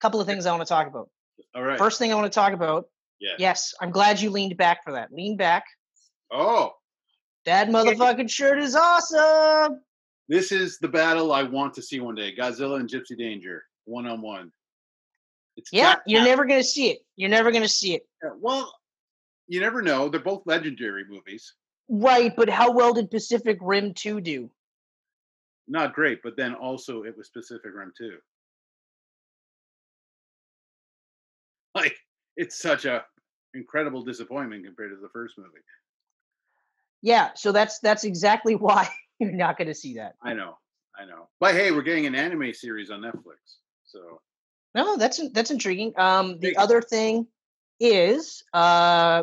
couple of things I want to talk about. All right. First thing I want to talk about. Yeah. Yes, I'm glad you leaned back for that. Lean back. Oh, That motherfucking shirt is awesome. this is the battle I want to see one day: Godzilla and Gypsy Danger, one on one. It's Yeah, you're never gonna see it. You're never gonna see it. Yeah, Well, you never know. They're both legendary movies. Right, but how well did Pacific Rim 2 do? Not great, but then also it was Pacific Rim too. Like it's such a incredible disappointment compared to the first movie. Yeah, so that's that's exactly why you're not gonna see that. I know, I know. But hey, we're getting an anime series on Netflix, so No, that's that's intriguing. Um, the other thing is, uh,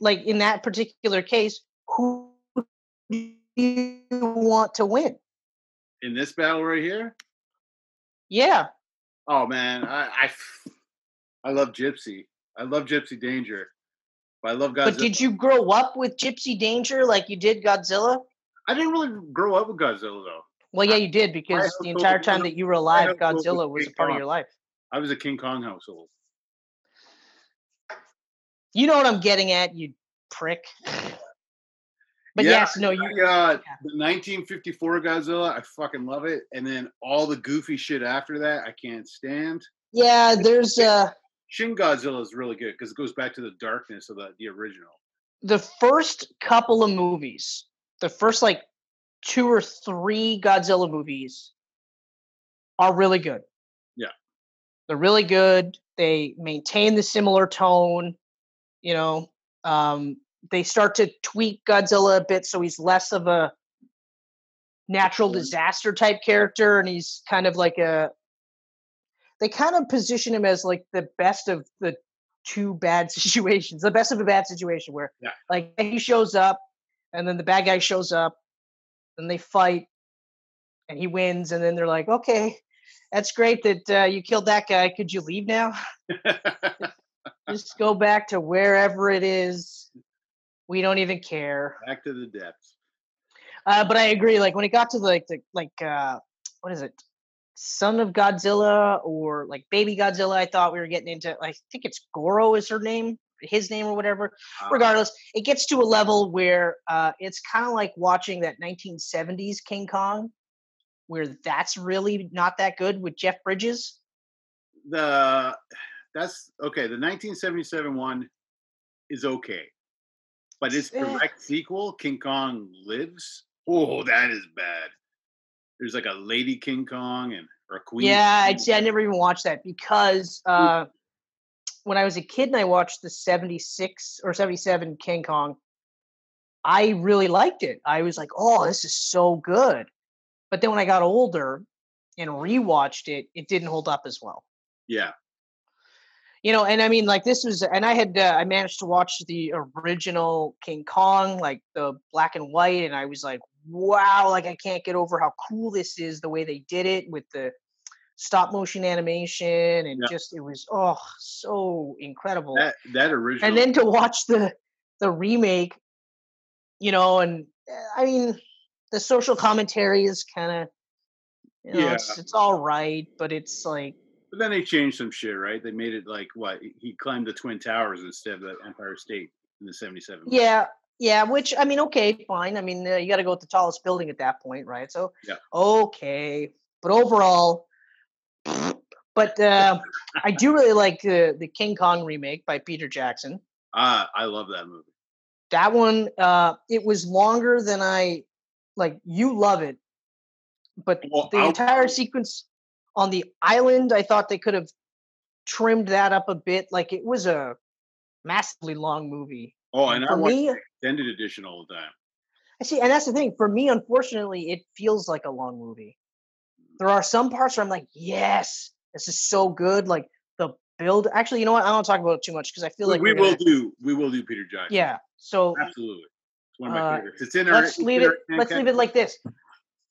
like in that particular case, who do you want to win? in this battle right here, Yeah, oh man, I I, I love Gypsy. I love Gypsy Danger. But I love Godzilla. but did you grow up with Gypsy Danger like you did Godzilla? I didn't really grow up with Godzilla though. Well, yeah, you did because the entire time that you were alive, Godzilla was a part of your life. I was a King Kong household. You know what I'm getting at, you prick. But Yeah, yes, no, you. I, uh, the 1954 Godzilla, I fucking love it. And then all the goofy shit after that, I can't stand. Yeah, there's uh Shin Godzilla is really good because it goes back to the darkness of the, the original. the first couple of movies, the first like two or three Godzilla movies are really good. Yeah. They're really good. They maintain the similar tone, you know. Um they start to tweak Godzilla a bit so he's less of a natural disaster type character and he's kind of like a they kind of position him as like the best of the two bad situations, the best of a bad situation where Yeah. like he shows up and then the bad guy shows up and they fight and he wins and then they're like, okay, that's great that uh, you killed that guy. Could you leave now? Just go back to wherever it is. We don't even care. back to the depths. Uh, but I agree. Like when it got to like the like uh, what is it, Son of Godzilla or like Baby Godzilla, I thought we were getting into. I think it's Goro is her name, his name or whatever. Uh, Regardless, it gets to a level where uh, it's kind of like watching that 1970s King Kong, where that's really not that good with Jeff Bridges. the that's okay. The 1977 one is okay, but its Eh. direct sequel, King Kong Lives. Oh, that is bad. There's like a lady King Kong and or a queen. Yeah, King I'd say I never even watched that because uh, when I was a kid and I watched the 76 or 77 King Kong, I really liked it. I was like, oh, this is so good. But then when I got older and rewatched it, it didn't hold up as well. Yeah, You know, and I mean, like this was, and I had, uh, I managed to watch the original King Kong, like the black and white, and I was like, wow, like I can't get over how cool this is, the way they did it with the stop motion animation, and Yeah. just it was, oh, so incredible. that that original. and then to watch the the remake, you know, and uh, I mean, the social commentary is kind of, you know, Yeah. it's it's all right, but it's like. But then they changed some shit, right? They made it like what he climbed the twin towers instead of the Empire State in the '77. Yeah, yeah. Which I mean, okay, fine. I mean, uh, you got to go with the tallest building at that point, right? So, Yeah. okay. But overall, but uh, I do really like the the King Kong remake by Peter Jackson. Ah, I love that movie. That one, uh, it was longer than I like. You love it, but Well, the I'll- entire sequence on the island, I thought they could have trimmed that up a bit. Like it was a massively long movie. Oh, and I watched me, the extended edition all the time. I see, and that's the thing. For me, unfortunately, it feels like a long movie. There are some parts where I'm like, yes, this is so good. Like the build. Actually, you know what? I don't talk about it too much because I feel We, like we will gonna- do. We will do Peter Jackson. Yeah. So absolutely. It's one of my Uh, favorites. It's in our. let's leave it. Let's leave it like this.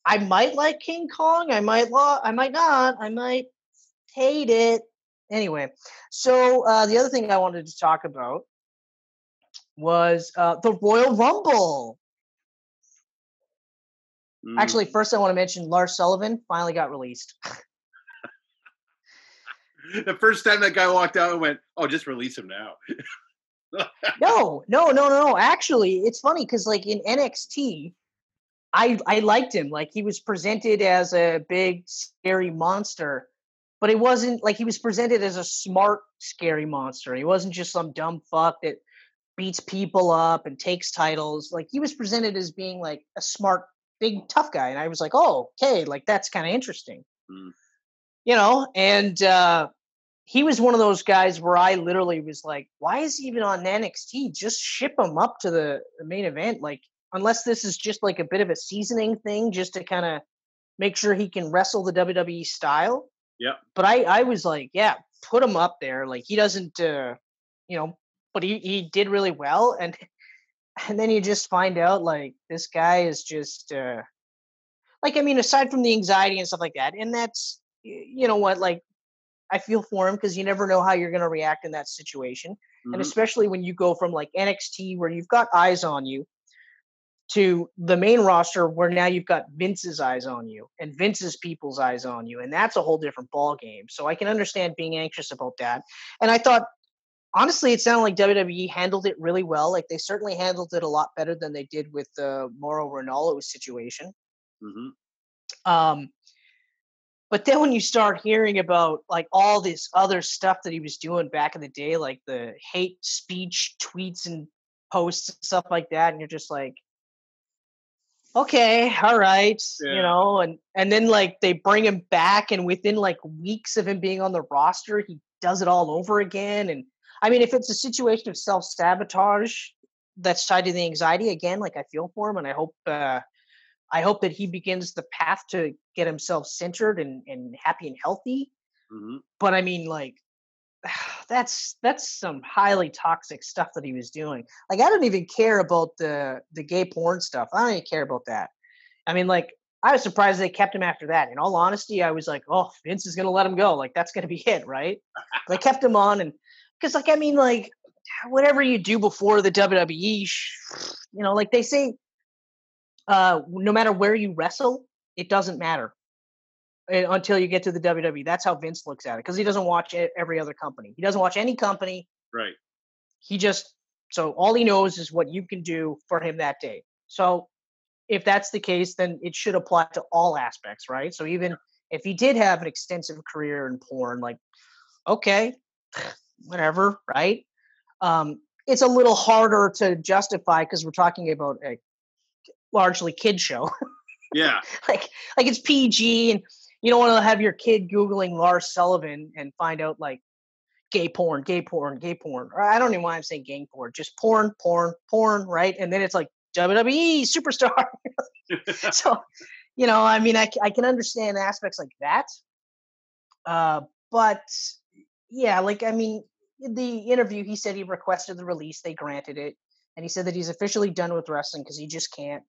I might like King Kong. I might lo- I might not. I might hate it. Anyway, so uh, the other thing I wanted to talk about was uh, the Royal Rumble. Mm, Actually, first I want to mention Lars Sullivan finally got released. the first time that guy walked out and went, "Oh, just release him now." no, no, no, no. Actually, it's funny because like in NXT, I I liked him. Like he was presented as a big scary monster, but it wasn't like he was presented as a smart scary monster. He wasn't just some dumb fuck that beats people up and takes titles. Like he was presented as being like a smart, big, tough guy, and I was like, oh, okay, like that's kind of interesting. Mm. You know, and uh he was one of those guys where I literally was like, why is he even on NXT? Just ship him up to the, the main event. Like, unless this is just like a bit of a seasoning thing, just to kind of make sure he can wrestle the WWE style. Yeah. But I, I was like, yeah, put him up there. Like he doesn't, uh, you know, but he, he did really well. And, and then you just find out like this guy is just, uh, like, I mean, aside from the anxiety and stuff like that, and that's, you know what, like I feel for him because you never know how you're going to react in that situation. Mm-hmm. And especially when you go from like NXT, where you've got eyes on you, to the main roster, where now you've got Vince's eyes on you and Vince's people's eyes on you. And that's a whole different ball game. So I can understand being anxious about that. And I thought, honestly, it sounded like WWE handled it really well. Like they certainly handled it a lot better than they did with the Mauro Ranallo situation. Mm-hmm. Um, but then when you start hearing about like all this other stuff that he was doing back in the day, like the hate speech tweets and posts and stuff like that, and you're just like, okay, all right, yeah. you know, and and then like they bring him back, and within like weeks of him being on the roster, he does it all over again. And I mean, if it's a situation of self sabotage that's tied to the anxiety, again, like I feel for him, and I hope uh, I hope that he begins the path to get himself centered and, and happy and healthy. Mm-hmm. But I mean, like, that's that's some highly toxic stuff that he was doing. Like, I don't even care about the the gay porn stuff. I don't even care about that. I mean, like, I was surprised they kept him after that. In all honesty, I was like, oh, Vince is gonna let him go. Like, that's gonna be it, right? they kept him on, and because, like, I mean, like, whatever you do before the WWE, you know, like they say uh, no matter where you wrestle, it doesn't matter eh, until you get to the WWE. That's how Vince looks at it because he doesn't watch every other company. He doesn't watch any company. Right. He just so all he knows is what you can do for him that day. So if that's the case, then it should apply to all aspects, right? So even if he did have an extensive career in porn, like okay, whatever, right? Um, it's a little harder to justify because we're talking about a largely kid show. Yeah. like like it's PG and you don't want to have your kid googling Lars Sullivan and find out like gay porn, gay porn, gay porn. Or I don't even why I'm saying gay porn, just porn, porn, porn, right? And then it's like WWE superstar. so, you know, I mean, I, I can understand aspects like that. Uh, but yeah, like, I mean, the interview, he said he requested the release, they granted it. And he said that he's officially done with wrestling because he just can't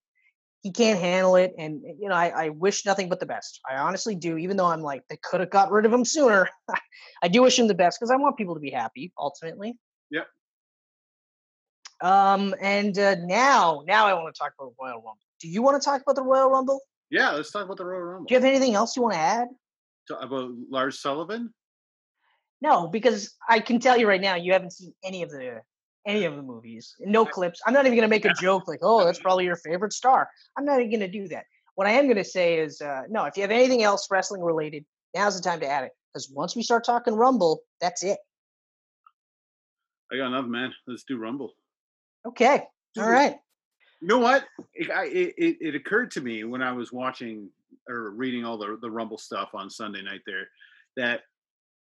he can't handle it. And you know, I, I, wish nothing but the best. I honestly do, even though I'm like they could have got rid of him sooner. I do wish him the best because I want people to be happy ultimately. Yep. Um, and uh, now, now I want to talk about Royal Rumble. Do you want to talk about the Royal Rumble? Yeah, let's talk about the Royal Rumble. Do you have anything else you want to add? about Lars Sullivan? No, because I can tell you right now, you haven't seen any of the any of the movies. No clips. I'm not even going to make a joke like, "Oh, that's probably your favorite star." I'm not even going to do that. What I am going to say is, uh, no. If you have anything else wrestling related, now's the time to add it. Because once we start talking Rumble, that's it. I got enough, man. Let's do Rumble. Okay. All right. You know what? It, it, it occurred to me when I was watching or reading all the the Rumble stuff on Sunday night there that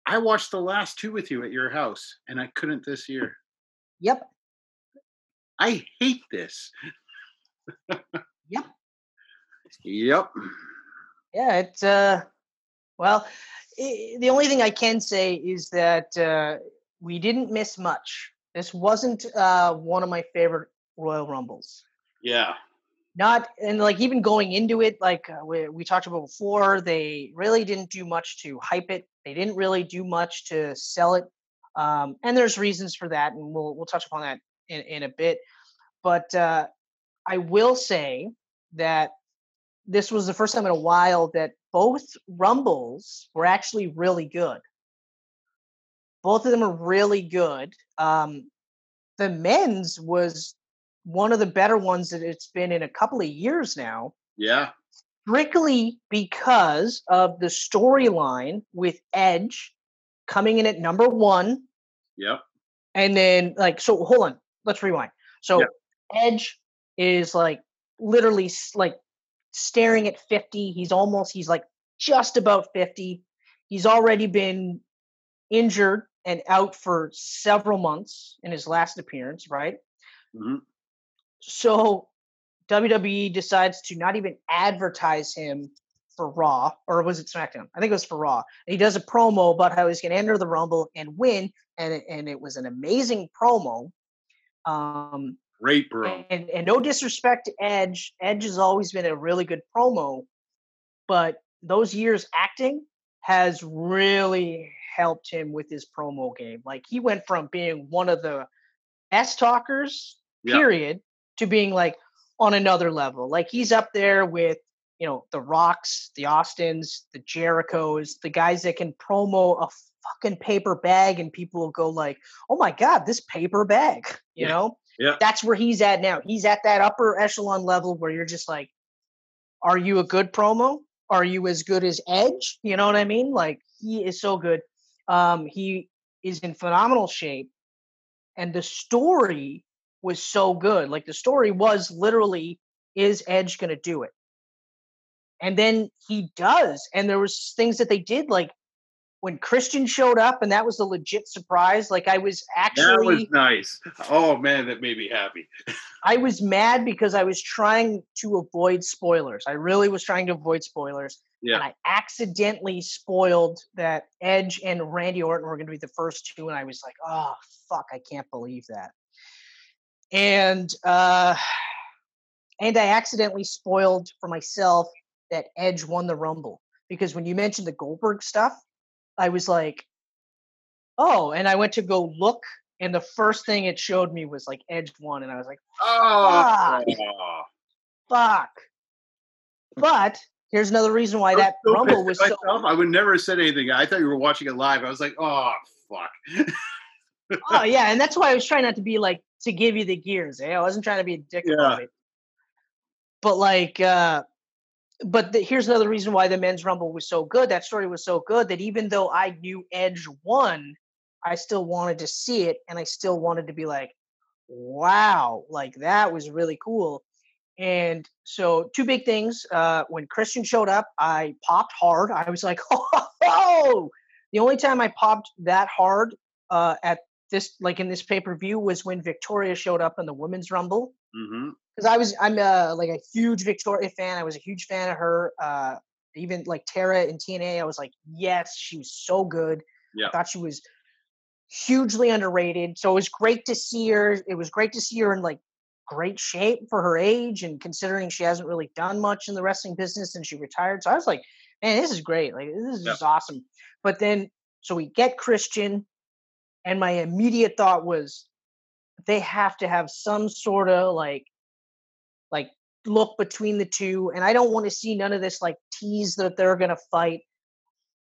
I watched the last two with you at your house, and I couldn't this year. Yep. I hate this. yep. Yep. Yeah, it's uh well, it, the only thing I can say is that uh we didn't miss much. This wasn't uh one of my favorite Royal Rumbles. Yeah. Not and like even going into it, like uh, we, we talked about before, they really didn't do much to hype it. They didn't really do much to sell it um, and there's reasons for that, and we'll we'll touch upon that in, in a bit. But uh, I will say that this was the first time in a while that both rumbles were actually really good. Both of them are really good. Um, the men's was one of the better ones that it's been in a couple of years now. Yeah. Strictly because of the storyline with Edge coming in at number one. Yep. And then, like, so hold on, let's rewind. So, Yep. Edge is like literally like staring at 50. He's almost, he's like just about 50. He's already been injured and out for several months in his last appearance, right? hmm So WWE decides to not even advertise him for Raw, or was it SmackDown? I think it was for Raw. And he does a promo about how he's going to enter the Rumble and win, and it, and it was an amazing promo. Um, Great, bro. and and no disrespect to Edge, Edge has always been a really good promo, but those years acting has really helped him with his promo game. Like he went from being one of the S talkers, Yeah. period, to being like on another level. Like he's up there with you know the Rocks, the Austins, the Jerichos, the guys that can promo a fucking paper bag and people will go like, "Oh my god, this paper bag," you Yeah. know Yeah. that's where he's at now. He's at that upper echelon level where you're just like, are you a good promo? Are you as good as Edge? You know what I mean? Like he is so good. Um, he is in phenomenal shape, and the story was so good. Like the story was literally, is Edge gonna do it? And then he does, and there was things that they did like when Christian showed up, and that was a legit surprise. Like I was actually That was nice. Oh man, that made me happy. I was mad because I was trying to avoid spoilers. I really was trying to avoid spoilers. Yeah. And I accidentally spoiled that Edge and Randy Orton were going to be the first two. And I was like, oh, fuck, I can't believe that. And, uh, and I accidentally spoiled for myself that Edge won the Rumble because when you mentioned the Goldberg stuff, I was like, oh, and I went to go look, and the first thing it showed me was like Edge won, and I was like, Oh, fuck. But here's another reason why that so Rumble was at so. myself. I would never have said anything. I thought you were watching it live. I was like, oh fuck. Oh yeah, and that's why I was trying not to be like to give you the gears. Eh? I wasn't trying to be a dick about it. But like, uh but the, here's another reason why the men's rumble was so good. That story was so good that even though I knew Edge won, I still wanted to see it, and I still wanted to be like, wow, like that was really cool. And so, two big things. Uh, when Christian showed up, I popped hard. I was like, oh, the only time I popped that hard uh, at this, like in this pay per view, was when Victoria showed up in the women's rumble because I was I'm uh, like a huge Victoria fan. I was a huge fan of her. Uh, even like Tara in TNA, I was like, yes, she was so good. Yeah. I thought she was hugely underrated. So it was great to see her. It was great to see her in like great shape for her age and considering she hasn't really done much in the wrestling business since she retired. So I was like, man, this is great. Like this is Yeah. just awesome. But then so we get Christian, and my immediate thought was they have to have some sort of like like look between the two and i don't want to see none of this like tease that they're gonna fight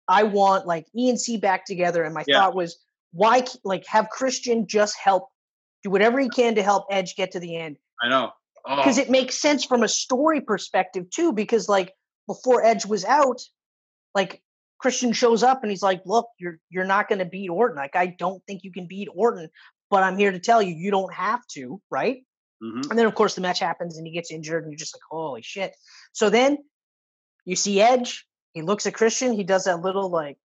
i want like e and c back together and my Yeah. thought was why like have christian just help do whatever he can to help edge get to the end I know. Oh, because it makes sense from a story perspective too because like before edge was out like christian shows up and he's like look you're you're not going to beat orton like i don't think you can beat orton but i'm here to tell you you don't have to right mhm. and then of course the match happens and he gets injured and you're just like holy shit so then you see edge he looks at christian he does that little like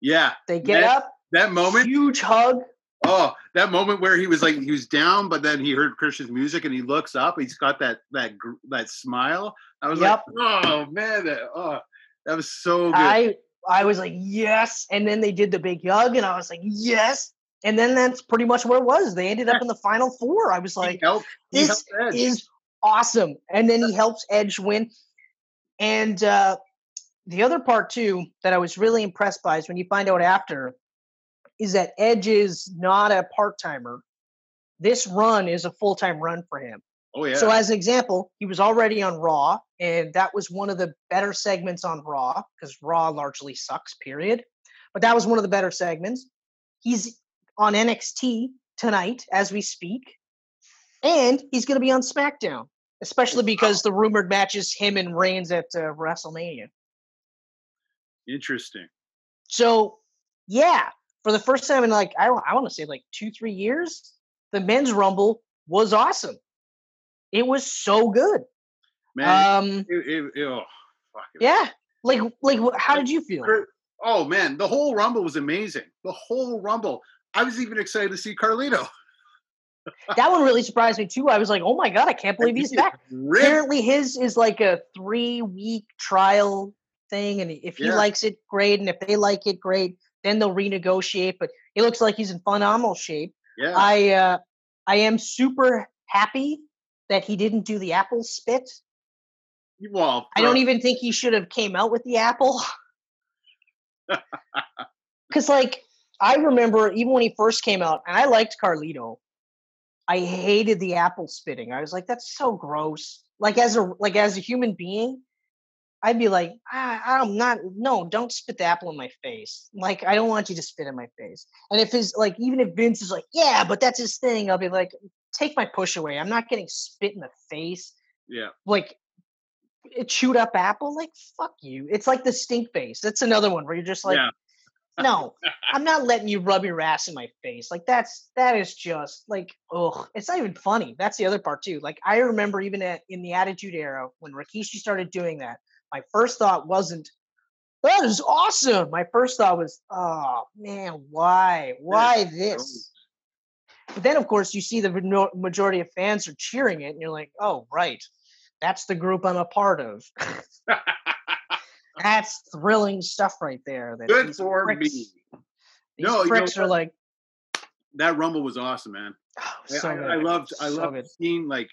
yeah. they get That- up That moment. huge hug Oh, that moment where he was like he was down, but then he heard Christian's music and he looks up. He's got that that that smile. I was Yep. like, oh man, that, oh, that was so good. I I was like, yes. And then they did the big hug, and I was like, yes. And then that's pretty much what it was. They ended up in the final four. I was like, this is awesome. And then he helps Edge win. And uh, the other part too that I was really impressed by is when you find out after is that Edge is not a part timer. This run is a full time run for him. Oh yeah. So, as an example, he was already on Raw, and that was one of the better segments on Raw because Raw largely sucks, period. But that was one of the better segments. He's on NXT tonight as we speak, and he's going to be on SmackDown, especially because the rumored match is him and Reigns at uh, WrestleMania. Interesting. So, yeah, for the first time in like I, I want to say like two three years, the men's rumble was awesome. It was so good. Man, um, it, it, it, oh, yeah, like like how did you feel? Oh man, the whole Rumble was amazing. The whole Rumble. I was even excited to see Carlito. That one really surprised me too. I was like, oh my god, I can't believe he's back. Rip. Apparently, his is like a three week trial thing, and if he Yeah. likes it, great, and if they like it, great. Then they'll renegotiate. But he looks like he's in phenomenal shape. Yeah. I uh, I am super happy that he didn't do the apple spit. well, I don't even think he should have came out with the apple. Cause like I remember even when he first came out, and I liked Carlito. I hated the apple spitting. I was like, that's so gross. Like as a like as a human being, I'd be like, ah, I'm not no, don't spit the apple in my face. Like, I don't want you to spit in my face. And if his like even if Vince is like, yeah, but that's his thing, I'll be like, take my push away. I'm not getting spit in the face Yeah. like a chewed up apple like fuck you it's like the stink face that's another one where you're just like yeah. no i'm not letting you rub your ass in my face like that's that is just like ugh it's not even funny that's the other part too like i remember even at, in the attitude era when rikishi started doing that my first thought wasn't that is awesome my first thought was oh man why why this but then, of course, you see the majority of fans are cheering it, and you're like, "Oh, right, that's the group I'm a part of." That's thrilling stuff right there. That Good for pricks, me. These No, you know are like, That Rumble was awesome, man. oh, I- so I. I loved I so loved good. seeing like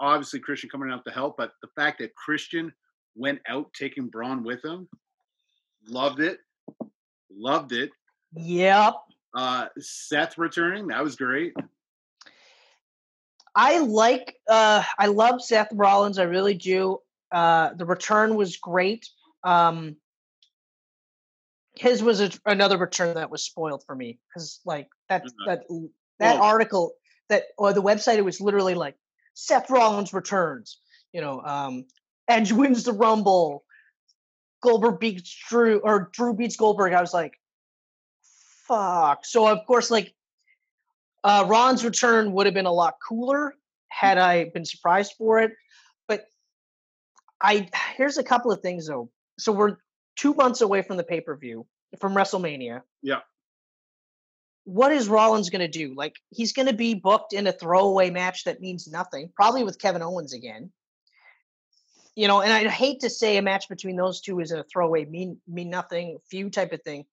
obviously Christian coming out to help, but the fact that Christian went out taking Braun with him, loved it, loved it. Yep, Uh Seth returning, that was great. I like. uh I love Seth Rollins. I really do. Uh The return was great. Um His was a, another return that was spoiled for me because, like that Mhm. that that Well- article that or the website it was literally like Seth Rollins returns. You know, um Edge wins the Rumble. Goldberg beats Drew or Drew beats Goldberg. I was like, fuck. So of course, like uh Ron's return would have been a lot cooler had I been surprised for it. But I here's a couple of things though. So we're two months away from the pay-per-view from WrestleMania. Yeah. What is Rollins gonna do? Like he's gonna be booked in a throwaway match that means nothing, probably with Kevin Owens again. You know, and I hate to say a match between those two is a throwaway mean mean nothing few type of thing,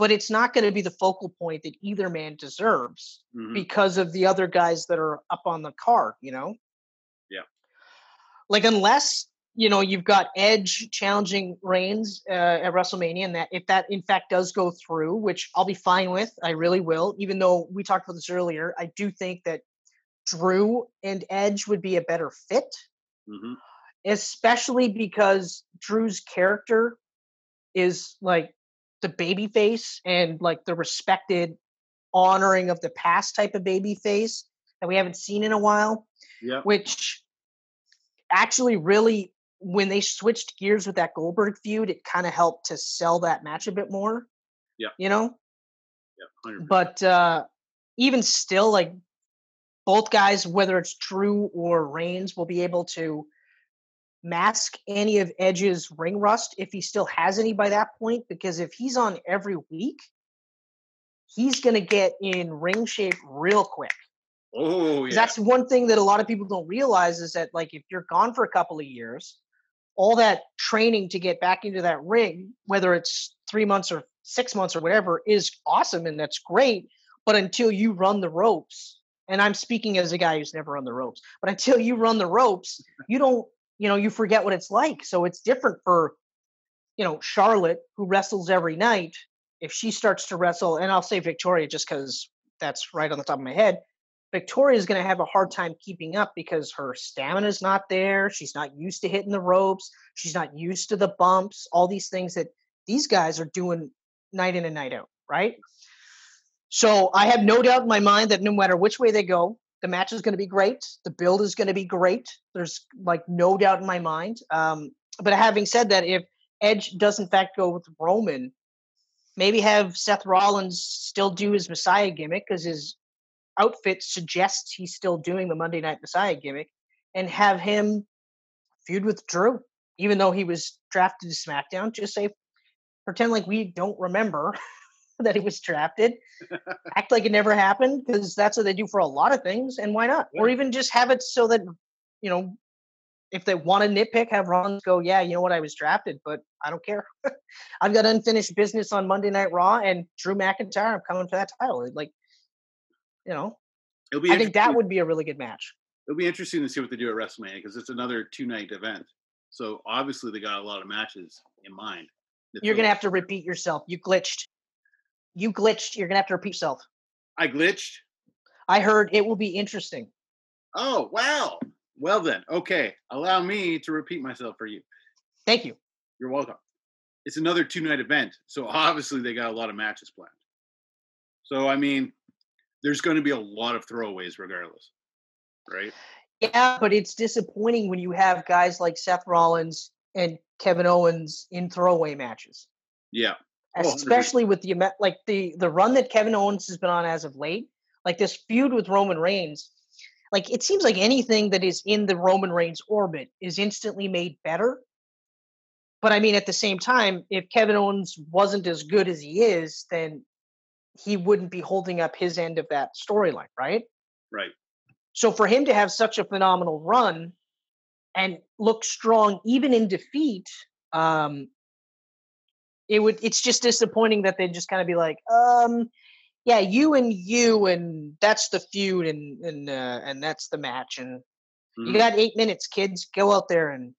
but it's not going to be the focal point that either man deserves Mhm. because of the other guys that are up on the card, you know? Yeah. Like unless, you know, you've got Edge challenging Reigns uh, at WrestleMania and that if that in fact does go through, which I'll be fine with, I really will, even though we talked about this earlier, I do think that Drew and Edge would be a better fit, Mhm. especially because Drew's character is like the baby face and like the respected honoring of the past type of baby face that we haven't seen in a while Yeah. which actually really when they switched gears with that Goldberg feud it kind of helped to sell that match a bit more Yeah. you know Yeah. 100%. but uh even still like both guys whether it's Drew or Reigns will be able to mask any of Edge's ring rust if he still has any by that point because if he's on every week he's going to get in ring shape real quick Oh yeah. That's one thing that a lot of people don't realize is that like if you're gone for a couple of years, all that training to get back into that ring, whether it's three months or six months or whatever, is awesome and that's great. But until you run the ropes, and I'm speaking as a guy who's never run the ropes, but until you run the ropes, you don't, you know, you forget what it's like. So it's different for, you know, Charlotte who wrestles every night. If she starts to wrestle, and I'll say Victoria just because that's right on the top of my head. Victoria is going to have a hard time keeping up because her stamina is not there. She's not used to hitting the ropes. She's not used to the bumps, all these things that these guys are doing night in and night out, right? So I have no doubt in my mind that no matter which way they go, the match is going to be great. The build is going to be great. There's like no doubt in my mind. Um, but having said that, if Edge does in fact go with Roman, maybe have Seth Rollins still do his Messiah gimmick because his outfit suggests he's still doing the Monday Night Messiah gimmick, and have him feud with Drew, even though he was drafted to SmackDown. Just say, pretend like we don't remember that he was drafted, act like it never happened because that's what they do for a lot of things, and why not? Yeah. Or even just have it so that you know if they want to nitpick, have Rollins go, yeah, you know what, I was drafted, but I don't care. I've got unfinished business on Monday Night Raw, and Drew McIntyre, I'm coming for that title. Like, you know, It'll be I think that would be a really good match. It'll be interesting to see what they do at WrestleMania because it's another two night event. So obviously they got a lot of matches in mind. You're gonna have to repeat yourself. You glitched. You glitched. You're gonna have to repeat yourself. I glitched. I heard it will be interesting. Oh wow! Well then, okay. Allow me to repeat myself for you. Thank you. You're welcome. It's another two night event, so obviously they got a lot of matches planned. So I mean, there's going to be a lot of throwaways regardless, right? Yeah, but it's disappointing when you have guys like Seth Rollins and Kevin Owens in throwaway matches. Yeah. Oh, Especially with the like the the run that Kevin Owens has been on as of late, like this feud with Roman Reigns, like it seems like anything that is in the Roman Reigns orbit is instantly made better. But I mean, at the same time, if Kevin Owens wasn't as good as he is, then he wouldn't be holding up his end of that storyline, right? Right. So for him to have such a phenomenal run and look strong even in defeat, um, it would it's just disappointing that they'd just kind of be like, um, yeah, you and you and that's the feud and and uh, and that's the match and mm-hmm. you got eight minutes, kids. Go out there and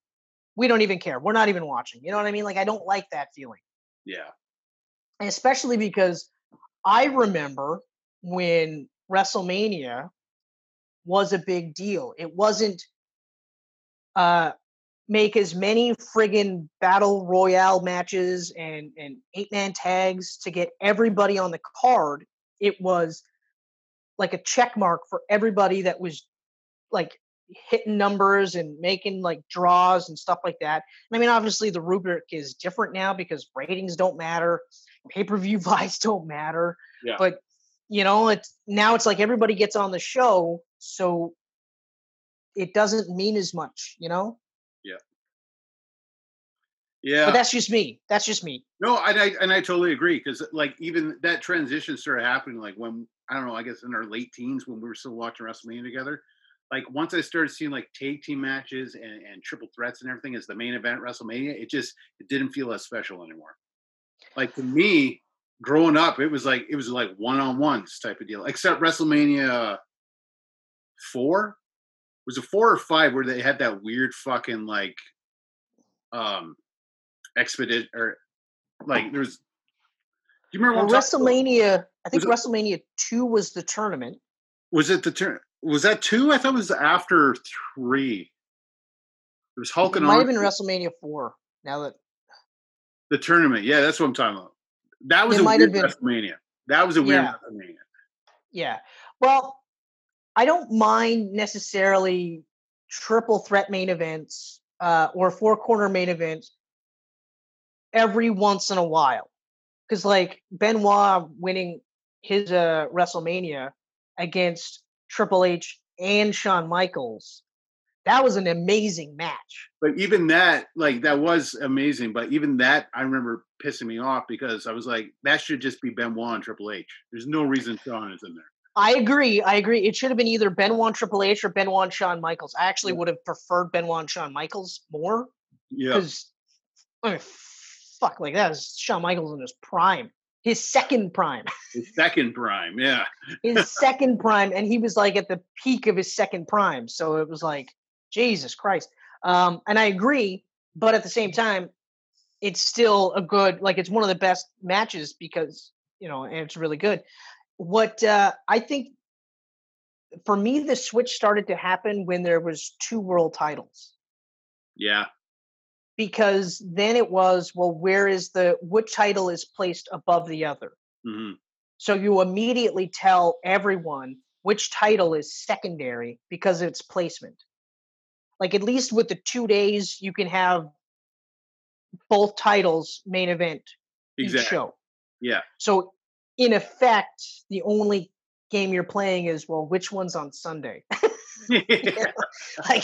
we don't even care. We're not even watching. You know what I mean? Like I don't like that feeling. Yeah. And especially because I remember when WrestleMania was a big deal. It wasn't uh, make as many friggin' battle royale matches and, and eight man tags to get everybody on the card. It was like a check mark for everybody that was like hitting numbers and making like draws and stuff like that. I mean, obviously the rubric is different now because ratings don't matter, pay per view buys don't matter. Yeah. But you know, it's now it's like everybody gets on the show, so it doesn't mean as much, you know. Yeah. But that's just me. That's just me. No, and I and I totally agree because like even that transition started happening like when I don't know, I guess in our late teens when we were still watching WrestleMania together like once I started seeing like tag team matches and, and triple threats and everything as the main event WrestleMania, it just it didn't feel as special anymore. Like to me, growing up, it was like it was like one on ones type of deal. Except WrestleMania four was it four or five where they had that weird fucking like um expedite or like there's do you remember well, WrestleMania? I think WrestleMania two was the tournament. Was it the turn? Was that two? I thought it was after three. It was Hulk and might have been WrestleMania four. Now that the tournament, yeah, that's what I'm talking about. That was it a weird been, WrestleMania. That was a weird yeah. WrestleMania. Yeah. Well, I don't mind necessarily triple threat main events uh, or four corner main events every once in a while. Because like Benoit winning his uh, WrestleMania against Triple H and Shawn Michaels. That was an amazing match. But even that, like, that was amazing. But even that, I remember pissing me off because I was like, that should just be Benoit and Triple H. There's no reason Shawn is in there. I agree. I agree. It should have been either Benoit and Triple H or Benoit and Shawn Michaels. I actually would have preferred Benoit and Shawn Michaels more. Yeah. Because, I mean, fuck, like that was Shawn Michaels in his prime his second prime. His second prime, yeah. his second prime, and he was like at the peak of his second prime. So it was like, Jesus Christ. Um, and I agree, but at the same time, it's still a good, like it's one of the best matches because you know, and it's really good. What uh, I think for me, the switch started to happen when there was two world titles. Yeah, because then it was well where is the what title is placed above the other mm-hmm. So you immediately tell everyone which title is secondary because of its placement. Like at least with the two days, you can have both titles main event Exactly. each show. Yeah. So in effect, the only game you're playing is well, which one's on Sunday? like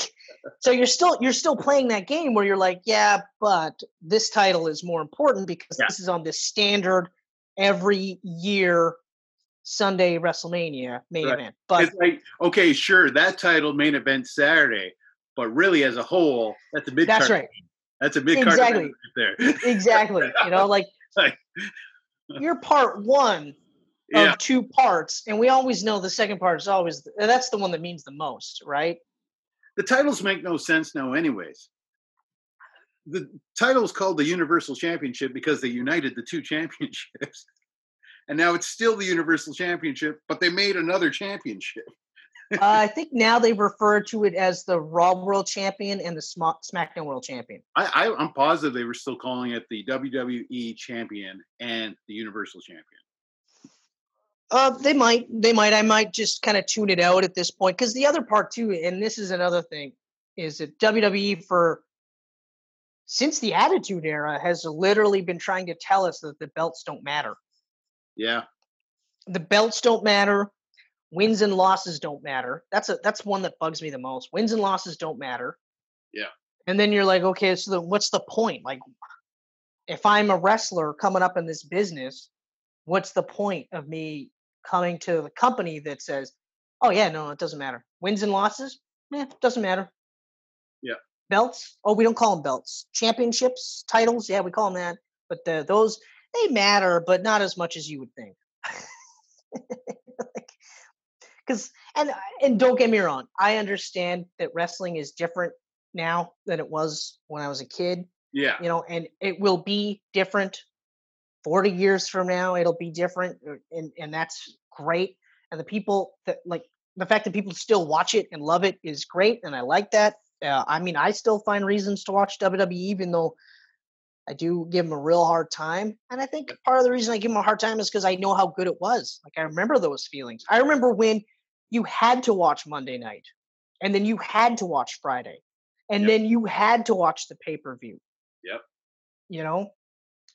so you're still you're still playing that game where you're like, yeah, but this title is more important because Yeah. this is on this standard every year Sunday WrestleMania main Right. event. But it's like, okay, sure, that title main event Saturday, but really as a whole, that's a mid that's right. That's a mid card Exactly. there. Exactly. You know, like Like- you're part one yeah. of two parts, and we always know the second part is always that's the one that means the most, right? The titles make no sense now, anyways. The title's called the Universal Championship because they united the two championships. And now it's still the Universal Championship, but they made another championship. uh, I think now they refer to it as the Raw World Champion and the Sma- SmackDown World Champion. I, I, I'm positive they were still calling it the WWE Champion and the Universal Champion. Uh, they might, they might. I might just kind of tune it out at this point because the other part too, and this is another thing, is that WWE for since the Attitude Era has literally been trying to tell us that the belts don't matter. Yeah. the belts don't matter wins and losses don't matter that's a that's one that bugs me the most wins and losses don't matter Yeah. and then you're like okay so then what's the point like if i'm a wrestler coming up in this business what's the point of me coming to the company that says oh yeah no it doesn't matter. Wins and losses? Yeah doesn't matter. Yeah. belts? Oh we don't call them belts. Championships? Titles? Yeah we call them that. But the, those they matter but not as much as you would think. Because and and don't get me wrong i understand that wrestling is different now than it was when i was a kid Yeah. you know and it will be different 40 years from now it'll be different uh, and and that's great and the people that like the fact that people still watch it and love it is great and i like that uh, i mean i still find reasons to watch wwe even though i do give them a real hard time and i think part of the reason i give them a hard time is because i know how good it was like i remember those feelings i remember when you had to watch monday night and then you had to watch friday and Yep. then you had to watch the pay-per-view Yep. you know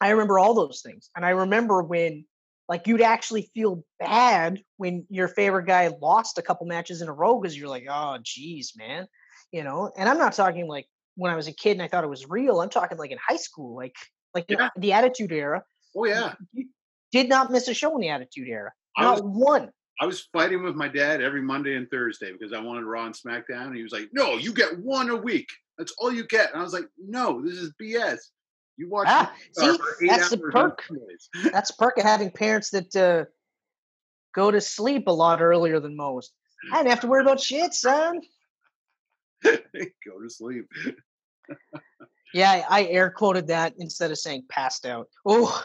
i remember all those things and i remember when like you'd actually feel bad when your favorite guy lost a couple matches in a row because you're like oh geez man you know and i'm not talking like when i was a kid and i thought it was real i'm talking like in high school like like the- Yeah. the attitude era Oh, yeah. you did not miss a show in the attitude era I not was, one I was fighting with my dad every Monday and Thursday because I wanted Raw and SmackDown. And he was like, no, you get one a week. That's all you get. And I was like, no, this is BS. You watch Ah, see, that's the perk. That's the perk of having parents that uh, go to sleep a lot earlier than most i didn't have to worry about shit son Go to sleep. Yeah, I air quoted that instead of saying passed out. Oh,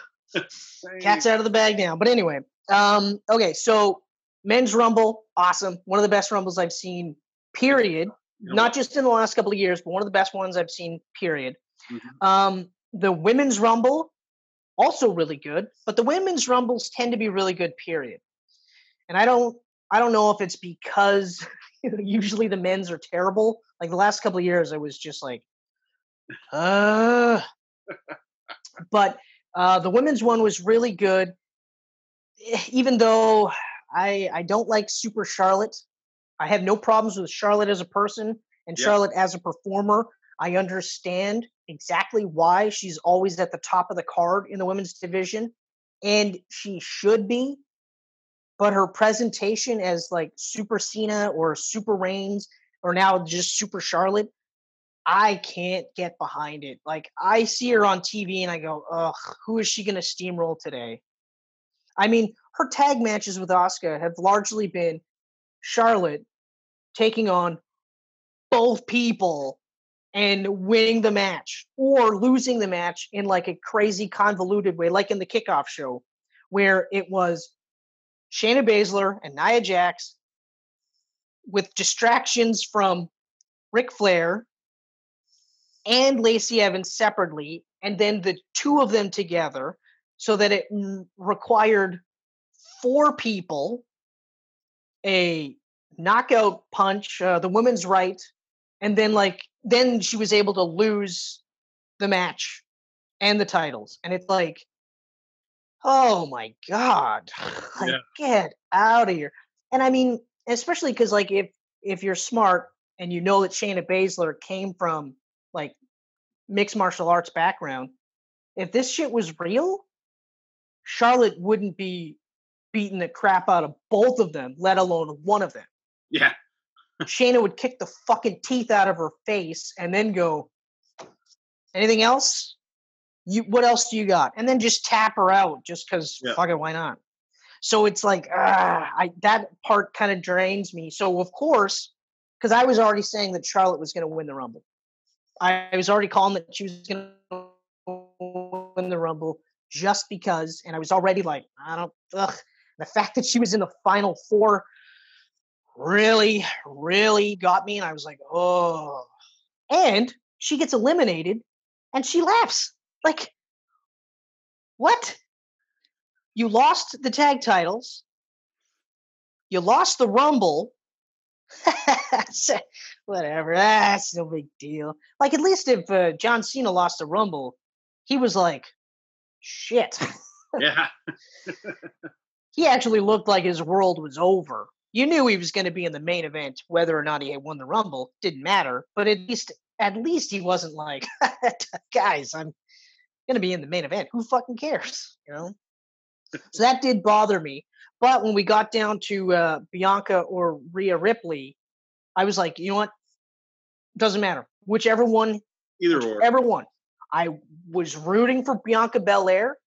cat's out of the bag now. But anyway, um, okay, so men's rumble, awesome. One of the best rumbles I've seen, period. Not just in the last couple of years, but one of the best ones I've seen, period. Mhm. Um, the women's rumble, also really good, but the women's rumbles tend to be really good, period. And I don't I don't know if it's because usually the men's are terrible. Like the last couple of years, I was just like, uh but uh the women's one was really good. Eh, Even though I I don't like Super Charlotte. I have no problems with Charlotte as a person and Yeah. Charlotte as a performer. I understand exactly why she's always at the top of the card in the women's division, and she should be. But her presentation as like Super Cena or Super Reigns or now just Super Charlotte, I can't get behind it. Like I see her on TV and I go, ugh, who is she gonna steamroll today? I mean, her tag matches with Asuka have largely been Charlotte taking on both people and winning the match or losing the match in like a crazy convoluted way, like in the kickoff show, where it was Shayna Baszler and Nia Jax with distractions from Ric Flair and Lacey Evans separately, and then the two of them together, so that it required four people a knockout punch, uh, the women's right, and then like then she was able to lose the match and the titles, and it's like, oh my god, like Yeah. get out of here. And I mean, especially because like if if you're smart and you know that Shayna Baszler came from like mixed martial arts background, if this shit was real, Charlotte wouldn't be beating the crap out of both of them, let alone one of them. Yeah. Shayna would kick the fucking teeth out of her face and then go, anything else? You what else do you got? And then just tap her out just because Yeah. fuck it, why not? So it's like ah, I that part kind of drains me. So of course, because I was already saying that Charlotte was gonna win the rumble. I was already calling that she was gonna win the rumble just because, and I was already like, I don't ugh. The fact that she was in the final four really, really got me. And I was like, oh. And she gets eliminated and she laughs. Like, what? You lost the tag titles. You lost the Rumble. Whatever. That's no big deal. Like, at least if uh, John Cena lost the Rumble, he was like, shit. Yeah. he actually looked like his world was over. You knew he was going to be in the main event, whether or not he had won the Rumble didn't matter. But at least, at least he wasn't like, guys, I'm going to be in the main event. Who fucking cares? You know. so that did bother me. But when we got down to uh, Bianca or Rhea Ripley, I was like, you know what? Doesn't matter. Whichever one Either or. Whichever one. I was rooting for Bianca Belair,